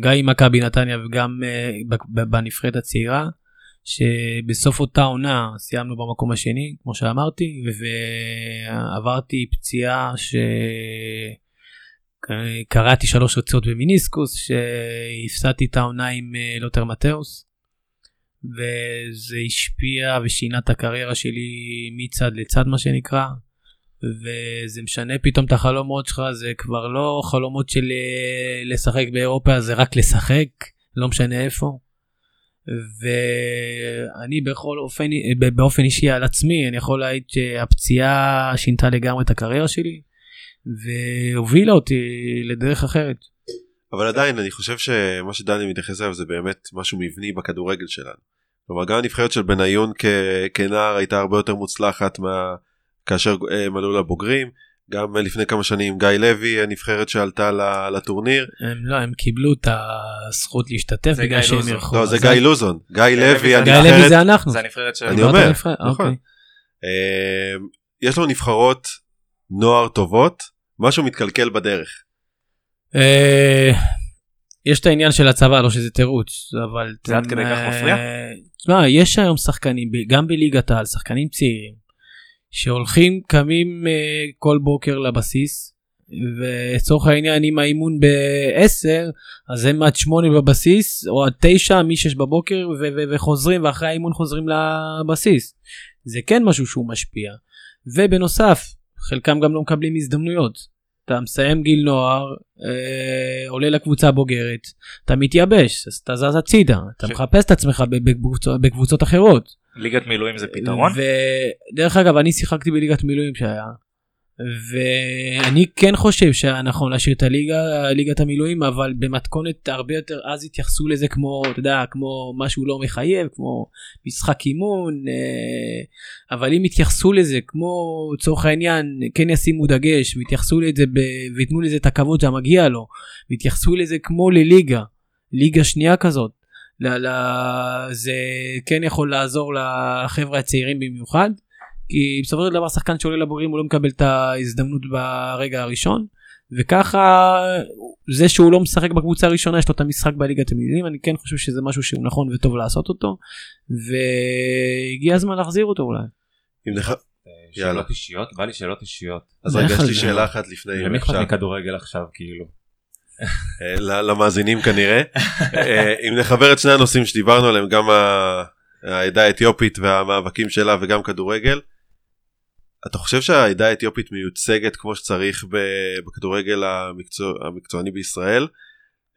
גם עם מכבי נתניה וגם אה, בנבחרת הצעירה. שבסוף אותה עונה סיימנו במקום השני כמו שאמרתי ועברתי פציעה שקראתי שלוש רצות במיניסקוס שהפסדתי את העונה עם אה, לוטר מתאוס וזה השפיע ושינה את הקריירה שלי מצד לצד מה שנקרא וזה משנה פתאום את החלומות שלך זה כבר לא חלומות של אה, לשחק באירופה זה רק לשחק לא משנה איפה. ואני בכל אופן, באופן אישי על עצמי, אני יכול להעיד שהפציעה שינתה לגמרי את הקריירה שלי, והובילה אותי לדרך אחרת. אבל עדיין אני חושב שמה שדני מתייחס אליו זה באמת משהו מבני בכדורגל שלנו. כלומר גם הנבחרת של בניון כ- כנער הייתה הרבה יותר מוצלחת מה... כאשר הם עלו לבוגרים. גם לפני כמה שנים גיא לוי הנבחרת שעלתה לטורניר. הם לא, הם קיבלו את הזכות להשתתף זה בגלל שהם. אירחו. לא זה גיא לוזון. גיא לוי זה- גיא לוי הנבחרת. זה אנחנו. זה הנבחרת של... אני אומר, הנבחרת? נכון. אוקיי. אה, יש לו נבחרות נוער טובות משהו מתקלקל בדרך. אה, יש את העניין של הצבא, לא שזה תירוץ, אבל... זה עד כדי כך אה, מפריע? תשמע, יש היום שחקנים, גם בליגת העל, שחקנים צעירים, שהולכים, קמים אה, כל בוקר לבסיס, ולצורך העניין, אם האימון ב-10, אז הם עד 8 בבסיס, או עד 9, מ-6 בבוקר, ו- ו- וחוזרים, ואחרי האימון חוזרים לבסיס. זה כן משהו שהוא משפיע. ובנוסף, חלקם גם לא מקבלים הזדמנויות. אתה מסיים גיל נוער, אה, עולה לקבוצה הבוגרת, אתה מתייבש, אז אתה זז הצידה, אתה ש- מחפש את עצמך בקבוצות, בקבוצות אחרות. ליגת מילואים זה פתרון? ודרך אגב, אני שיחקתי בליגת מילואים שהיה, ואני כן חושב שהיה נכון להשאיר את הליגה, ליגת המילואים, אבל במתכונת הרבה יותר, אז התייחסו לזה כמו, אתה יודע, כמו משהו לא מחייב, כמו משחק אימון, אה, אבל אם יתייחסו לזה כמו, לצורך העניין, כן ישימו דגש, ויתייחסו לזה, ב, ויתנו לזה את הכבוד שהמגיע לו, ויתייחסו לזה כמו לליגה, ליגה שנייה כזאת. ל- ל- זה כן יכול לעזור לחבר'ה הצעירים במיוחד כי בסופו של דבר שחקן שעולה לבוגרים הוא לא מקבל את ההזדמנות ברגע הראשון וככה זה שהוא לא משחק בקבוצה הראשונה יש לו את המשחק בליגת המילואים אני כן חושב שזה משהו שהוא נכון וטוב לעשות אותו והגיע הזמן להחזיר אותו אולי. אם נח... אה. שאלות אישיות? בא לי שאלות אישיות. אז רגע יש לי שאלה אחת לפני אם למי אכפת. מכדורגל עכשיו כאילו? אה, למאזינים כנראה. אה, אם נחבר את שני הנושאים שדיברנו עליהם גם העדה האתיופית והמאבקים שלה וגם כדורגל. אתה חושב שהעדה האתיופית מיוצגת כמו שצריך בכדורגל המקצוע, המקצועני בישראל?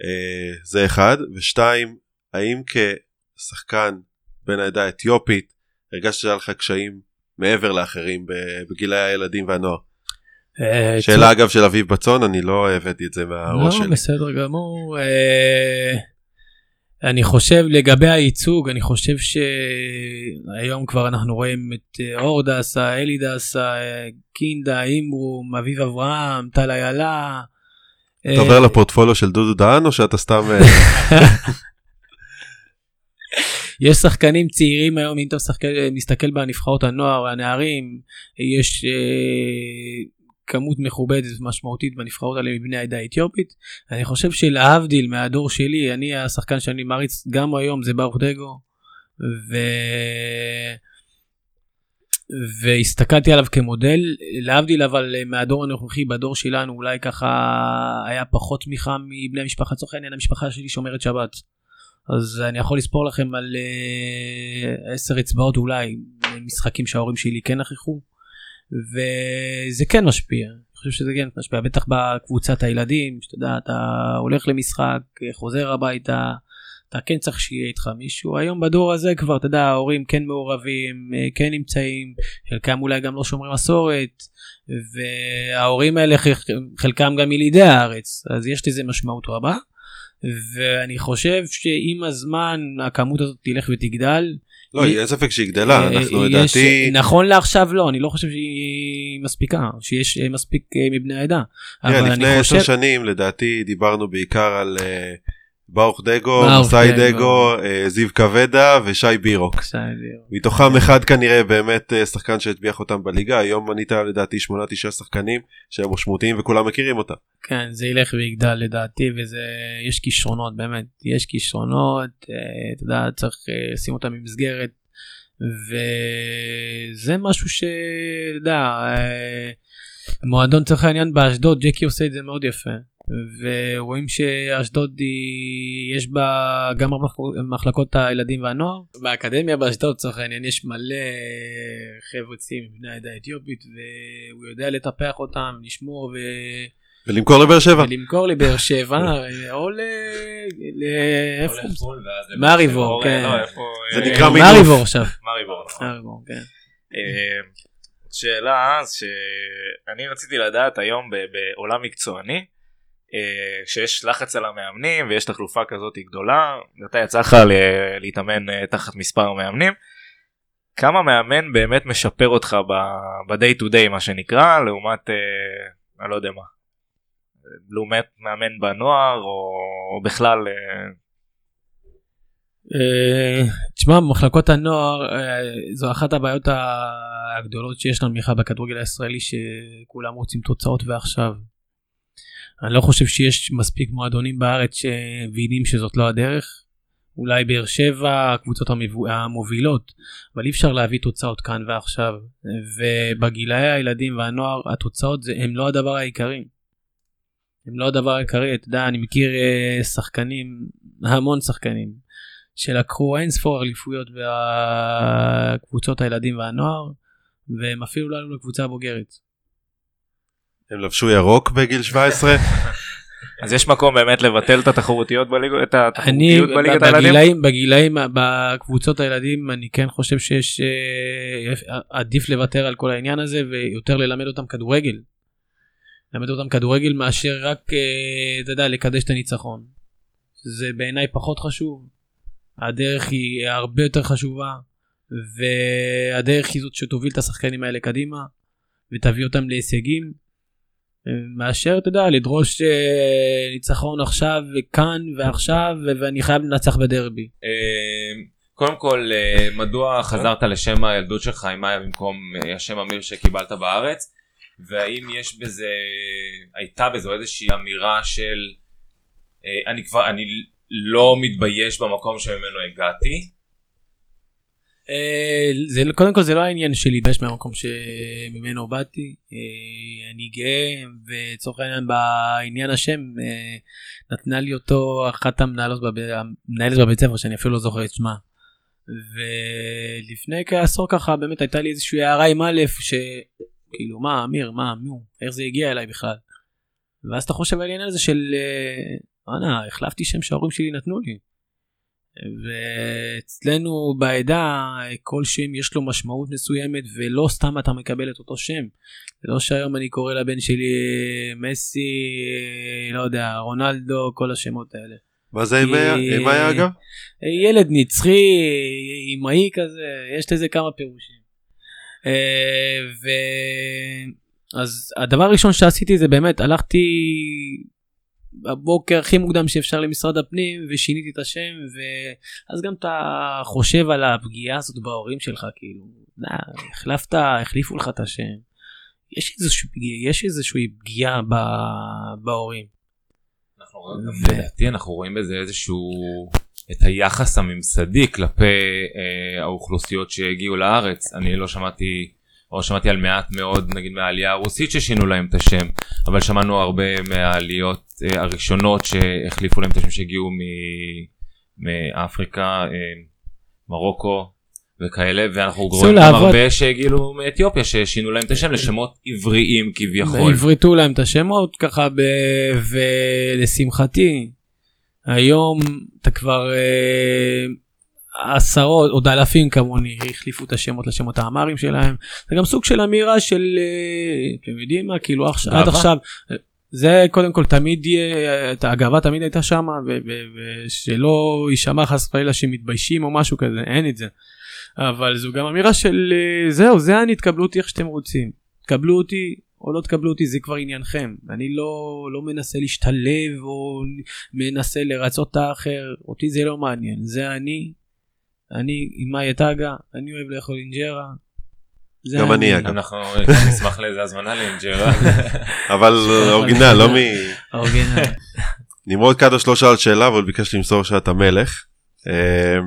אה, זה אחד. ושתיים, האם כשחקן בן העדה האתיופית הרגשת שהיה לך קשיים מעבר לאחרים בגילי הילדים והנוער? אה, שאלה אגב של אביב בצון אני לא הבאתי את זה מהראש לא, שלי. בסדר גמור. אה, אני חושב לגבי הייצוג, אני חושב שהיום כבר אנחנו רואים את אה, אור דסה, אלי דסה, אה, קינדה, אימברום, אביב אברהם, טל איילה. אתה עובר לפורטפוליו של דודו דהן או שאתה סתם אה, יש שחקנים צעירים היום, אם אתה מסתכל, בנבחרות הנוער, הנערים, יש אה, כמות מכובדת ומשמעותית בנבחרות האלה מבני העדה האתיופית. אני חושב שלהבדיל מהדור שלי, אני השחקן שאני מעריץ גם היום זה ברוך דגו. ו... והסתכלתי עליו כמודל, להבדיל אבל מהדור הנוכחי, בדור שלנו אולי ככה היה פחות תמיכה מבני המשפחה, לצורך העניין המשפחה שלי שומרת שבת. אז אני יכול לספור לכם על אה, עשר אצבעות אולי משחקים שההורים שלי כן נכחו וזה כן משפיע אני חושב שזה כן משפיע בטח בקבוצת הילדים שאתה יודע אתה הולך למשחק חוזר הביתה אתה כן צריך שיהיה איתך מישהו היום בדור הזה כבר אתה יודע ההורים כן מעורבים אה, כן נמצאים חלקם אולי גם לא שומרי מסורת וההורים האלה חלקם גם ילידי הארץ אז יש לזה משמעות רבה. ואני חושב שעם הזמן הכמות הזאת תלך ותגדל. לא, אין ספק שהיא גדלה, אה, אנחנו יש- לדעתי, נכון לעכשיו לא, אני לא חושב שהיא מספיקה, שיש אה, מספיק אה, מבני העדה. לפני עשר חושב, שנים לדעתי דיברנו בעיקר על אה, ברוך דגו, מסאי דגו. אה, זיו קוודה ושי בירוק. מתוכם אחד כנראה באמת אה, שחקן שהטביח אותם בליגה, היום מנית לדעתי שמונה תשעה שחקנים שהם משמעותיים וכולם מכירים אותם. כן, זה ילך ויגדל לדעתי, וזה, יש כישרונות, באמת, יש כישרונות, אה, אתה יודע, צריך לשים אותם במסגרת, וזה משהו ש... אתה יודע, מועדון צריך העניין באשדוד, ג'קי עושה את זה מאוד יפה. ורואים שאשדוד היא, יש בה גם מחלקות הילדים והנוער. באקדמיה באשדוד לצורך העניין יש מלא חבר'ה צעירים מבני העדה האתיופית והוא יודע לטפח אותם, לשמור ו... ולמכור לבאר שבע. ולמכור לבאר שבע או ל... ל- איפה? מריבור, כן. לא. זה אה, נקרא מינוף. מריבור עכשיו. מריבור, נכון. מריבור, כן. אה, שאלה שאני רציתי לדעת היום בעולם מקצועני אה, שיש לחץ על המאמנים ויש תחלופה כזאת גדולה אתה יצא לך להתאמן אה, תחת מספר המאמנים כמה מאמן באמת משפר אותך ב-day to day מה שנקרא לעומת אה, אני לא יודע מה לעומת מאמן בנוער או, או בכלל אה, אה, תשמע, במחלקות הנוער אה, זו אחת הבעיות הגדולות שיש לנו בכלל בכדורגל הישראלי שכולם רוצים תוצאות ועכשיו. אני לא חושב שיש מספיק מועדונים בארץ שמבינים שזאת לא הדרך. אולי באר שבע, הקבוצות המובילות, אבל אי אפשר להביא תוצאות כאן ועכשיו. ובגילאי הילדים והנוער התוצאות זה, הם לא הדבר העיקרי. הם לא הדבר העיקרי, אתה יודע, אני מכיר אה, שחקנים, המון שחקנים, שלקחו אין ספור אליפויות בקבוצות הילדים והנוער, והם אפילו לא עלו לקבוצה הבוגרת. הם לבשו ירוק בגיל 17. אז יש מקום באמת לבטל את התחרותיות את התחרותיות בליגת הילדים בגילאים, בגילאים, בקבוצות הילדים, אני כן חושב שיש, אה, עדיף לוותר על כל העניין הזה ויותר ללמד אותם כדורגל. ללמד אותם כדורגל מאשר רק, אה, אתה יודע, לקדש את הניצחון. זה בעיניי פחות חשוב. הדרך היא הרבה יותר חשובה, והדרך היא זאת שתוביל את השחקנים האלה קדימה, ותביא אותם להישגים. מאשר אתה יודע לדרוש אה, ניצחון עכשיו וכאן ועכשיו ואני חייב לנצח בדרבי. אה, קודם כל, אה, מדוע חזרת לשם הילדות שלך עם מאיה במקום אה, השם אמיר שקיבלת בארץ? והאם יש בזה, הייתה בזו איזושהי אמירה של אה, אני כבר, אני לא מתבייש במקום שממנו הגעתי? אה, זה לא- קודם כל זה לא העניין של להתבייש מהמקום שממנו באתי אה, אני גאה ולצורך העניין בעניין השם אה, נתנה לי אותו אחת המנהלות בב- המנהלת בבית ספר שאני אפילו לא זוכר את שמה. ולפני כעשור ככה באמת הייתה לי איזושהי הערה עם א' שכאילו מה אמיר מה נו איך זה הגיע אליי בכלל. ואז אתה חושב על העניין הזה של וואנה החלפתי שם שההורים שלי נתנו לי. ואצלנו בעדה כל שם יש לו משמעות מסוימת ולא סתם אתה מקבל את אותו שם. זה לא שהיום אני קורא לבן שלי מסי, לא יודע, רונלדו, כל השמות האלה. מה זה עם מאיה? מאיה אגב? ילד נצחי, אמאי כזה, יש לזה כמה פירושים. אה, ו... אז הדבר הראשון שעשיתי זה באמת הלכתי בבוקר הכי מוקדם שאפשר למשרד הפנים ושיניתי את השם ואז גם אתה חושב על הפגיעה הזאת בהורים שלך כאילו נה, החלפת החליפו לך את השם יש איזושהי פגיעה, יש איזושהי פגיעה ב- בהורים. אנחנו ו- לדעתי אנחנו רואים בזה איזשהו את היחס הממסדי כלפי אה, האוכלוסיות שהגיעו לארץ אני לא שמעתי או שמעתי על מעט מאוד נגיד מהעלייה הרוסית ששינו להם את השם אבל שמענו הרבה מהעליות אה, הראשונות שהחליפו להם את השם שהגיעו מ- מאפריקה אה, מרוקו וכאלה ואנחנו רואים גם. הרבה שהגיעו מאתיופיה ששינו להם את השם לשמות עבריים כביכול. עברתו להם את השמות ככה ב... ולשמחתי היום אתה כבר אה, עשרות עוד אלפים כמוני החליפו את השמות לשמות האמרים שלהם זה גם סוג של אמירה של אה, אתם יודעים מה כאילו עכשיו, עד. עכשיו זה קודם כל תמיד יהיה את הגאווה תמיד הייתה שם ושלא יישמע חס וחלילה שמתביישים או משהו כזה אין את זה. אבל זו גם אמירה של אה, זהו זה אני תקבלו אותי איך שאתם רוצים תקבלו אותי או לא תקבלו אותי זה כבר עניינכם אני לא לא מנסה להשתלב או מנסה לרצות את האחר אותי זה לא מעניין זה אני אני עם מאיה טאגה אני אוהב לאכול אינג'רה. גם אני, אגב. אנחנו נשמח לאיזה הזמנה לאינג'רה. אבל אורגינל לא מ... האורגינל. נמרוד קדוש לא שאל שאלה אבל ביקש למסור שאתה מלך. אה,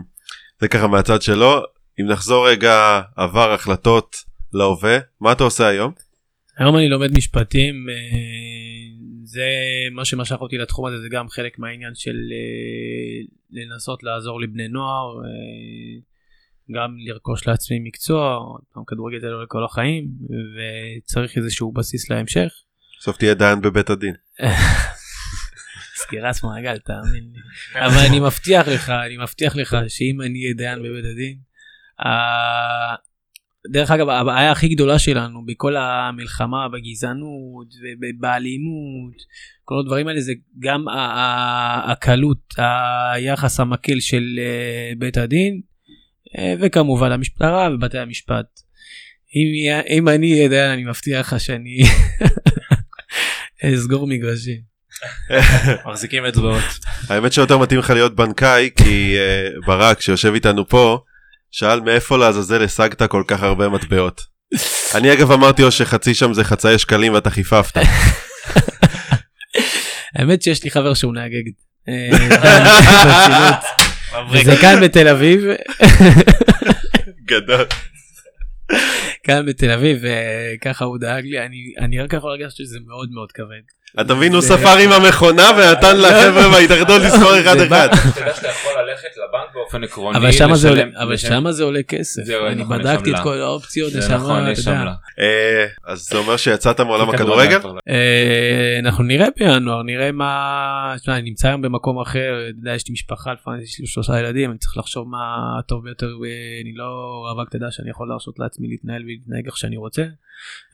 זה ככה מהצד שלו. אם נחזור רגע עבר החלטות להווה מה אתה עושה היום? היום אני לומד משפטים אה, זה מה שמשך אותי לתחום הזה זה גם חלק מהעניין של אה, לנסות לעזור לבני נוער אה, גם לרכוש לעצמי מקצוע גם כדורגל זה לא לכל החיים וצריך איזשהו בסיס להמשך. בסוף תהיה דיין בבית הדין. סגירת מעגל תאמין לי אבל אני מבטיח לך אני מבטיח לך שאם אני אהיה דיין בבית הדין. דרך אגב הבעיה הכי גדולה שלנו בכל המלחמה בגזענות ובאלימות כל הדברים האלה זה גם הקלות היחס המקל של אה, בית הדין אה, וכמובן המשטרה ובתי המשפט. אם, אם אני אהיה דיין אני מבטיח לך שאני אסגור מגרשים. מחזיקים אצבעות. האמת שיותר מתאים לך להיות בנקאי כי אה, ברק שיושב איתנו פה שאל מאיפה לעזאזל השגת כל כך הרבה מטבעות. אני אגב אמרתי לו שחצי שם זה חצאי שקלים ואתה חיפפת. האמת שיש לי חבר שהוא נהג אגד. אה. וזה כאן בתל אביב, גדול. כאן בתל אביב, וככה הוא דאג לי, אני- אני רק יכול להרגש שזה מאוד מאוד כבד. אתה מבין הוא זה- ספר עם המכונה ונתן לחבר'ה בהתאחדות לספור אחד זה אחד. אתה יודע שאתה יכול ללכת לבנק באופן עקרוני. אבל שמה זה עולה- לשלם- אבל לשלם- שמה זה עולה כסף, זהו, אני נכון, בדקתי את. כל האופציות, זה נכון, אתה יש יודע. עמלה. אה, אז זה אומר שיצאת מעולם כדורגל הכדורגל? לא. אה, אנחנו נראה בינואר, נראה מה... תשמע, אני נמצא היום במקום אחר, אתה יודע, יש לי משפחה, לפעמים יש לי שלושה ילדים, אני צריך לחשוב מה טוב ביותר, אה, אני לא רווק, אתה יודע שאני יכול להרשות לעצמי להתנהל ולהתנהג איך שאני רוצה,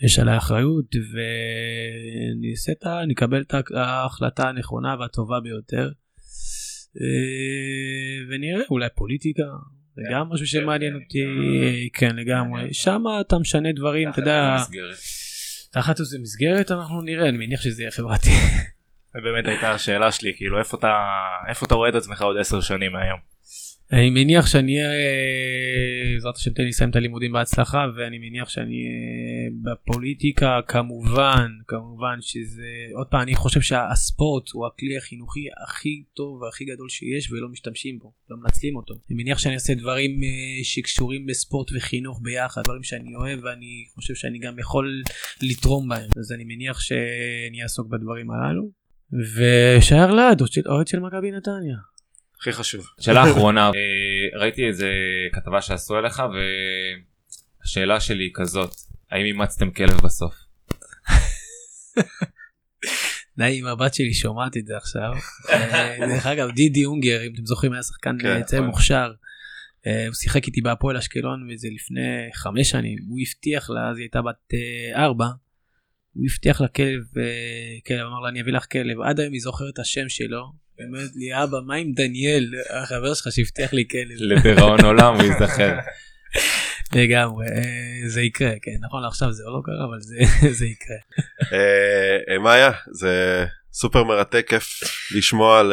יש עליי אחריות, ואני אעשה את ה... אני אקבל את ההחלטה הנכונה והטובה ביותר, ונראה, אולי פוליטיקה. זה גם משהו שמעניין אותי, כן לגמרי, שם אתה משנה דברים, אתה יודע. תחת איזה מסגרת אנחנו נראה, אני מניח שזה יהיה חברתי. באמת הייתה השאלה שלי כאילו איפה אתה איפה אתה רואה את עצמך עוד עשר שנים מהיום. אני מניח שאני אהיה, בעזרת השם תן לי לסיים את הלימודים בהצלחה ואני מניח שאני אהיה בפוליטיקה כמובן כמובן שזה עוד פעם אני חושב שהספורט הוא הכלי החינוכי הכי טוב והכי גדול שיש ולא משתמשים בו לא מנצלים אותו. אני מניח שאני אעשה דברים אה, שקשורים בספורט וחינוך ביחד דברים שאני אוהב ואני חושב שאני גם יכול לתרום בהם. אז אני מניח שאני אעסוק בדברים הללו. ושער לעד אוהד של מכבי נתניה. הכי חשוב. שאלה אחרונה אה, ראיתי איזה כתבה שעשו עליך והשאלה שלי היא כזאת האם אימצתם כלב בסוף? די עם הבת שלי שומעת את זה עכשיו. אה, דרך אגב דידי אונגר אם אתם זוכרים היה שחקן כן, צעיר נכון. מוכשר. אה, הוא שיחק איתי בהפועל אשקלון וזה לפני חמש שנים הוא הבטיח לה אז היא הייתה בת ארבע. הוא הבטיח לה כלב כלב אמר לה אני אביא לך כלב עד היום היא זוכרת את השם שלו. אומרת לי אבא מה עם דניאל החבר שלך שהבטיח לי כלב. לדיראון עולם הוא ייזכר. לגמרי אה, זה יקרה כן נכון לעכשיו זה לא קרה אבל זה זה יקרה. אה, אה, מאיה זה סופר מרתק כיף לשמוע על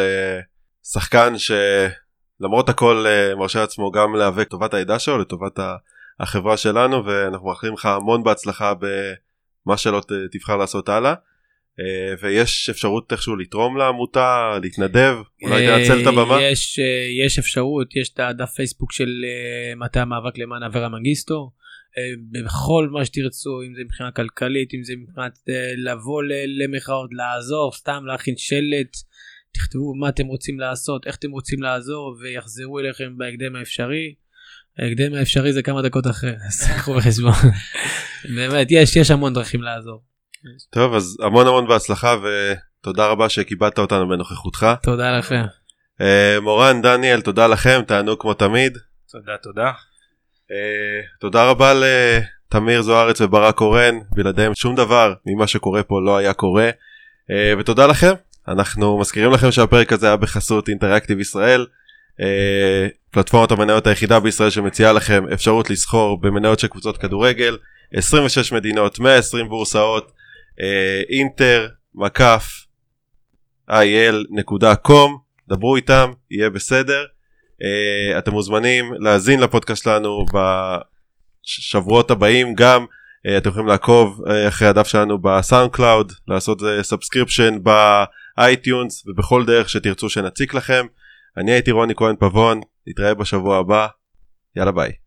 שחקן שלמרות הכל מרשה לעצמו גם להיאבק לטובת העדה שלו לטובת החברה שלנו ואנחנו מאחלים לך המון בהצלחה מה שלא תבחר לעשות הלאה. אה, ויש אפשרות איכשהו לתרום לעמותה, להתנדב, אולי אה, תנצל את הבמה. יש, אה, יש אפשרות, יש את הדף פייסבוק של אה, מטה המאבק למען אברה מנגיסטו. אה, בכל מה שתרצו, אם זה מבחינה כלכלית, אם זה מבחינת אה, לבוא למחאות, לעזור, סתם להכין שלט, תכתבו מה אתם רוצים לעשות, איך אתם רוצים לעזור, ויחזרו אליכם בהקדם האפשרי. ההקדם האפשרי זה כמה דקות אחרי, אז קחו בחשבון. באמת, יש, יש המון דרכים לעזור. טוב, אז המון המון בהצלחה ותודה רבה שכיבדת אותנו בנוכחותך. תודה לכם. אה, מורן, דניאל, תודה לכם, תענו כמו תמיד. תודה תודה. אה, תודה רבה לתמיר זוארץ וברק קורן, בלעדיהם שום דבר ממה שקורה פה לא היה קורה. אה, ותודה לכם, אנחנו מזכירים לכם שהפרק הזה היה בחסות אינטראקטיב ישראל, אה, פלטפורמת המניות היחידה בישראל שמציעה לכם אפשרות לסחור במניות של קבוצות כדורגל, 26 מדינות, 120 בורסאות, אינטר, מקף, il.com, דברו איתם, יהיה בסדר. אה, אתם מוזמנים להאזין לפודקאסט שלנו בשבועות הבאים גם. אה, אתם יכולים לעקוב אה, אחרי הדף שלנו ב SoundCloud לעשות subscription ב iTunes ובכל דרך שתרצו שנציק לכם. אני הייתי רוני כהן פבון נתראה בשבוע הבא. יאללה ביי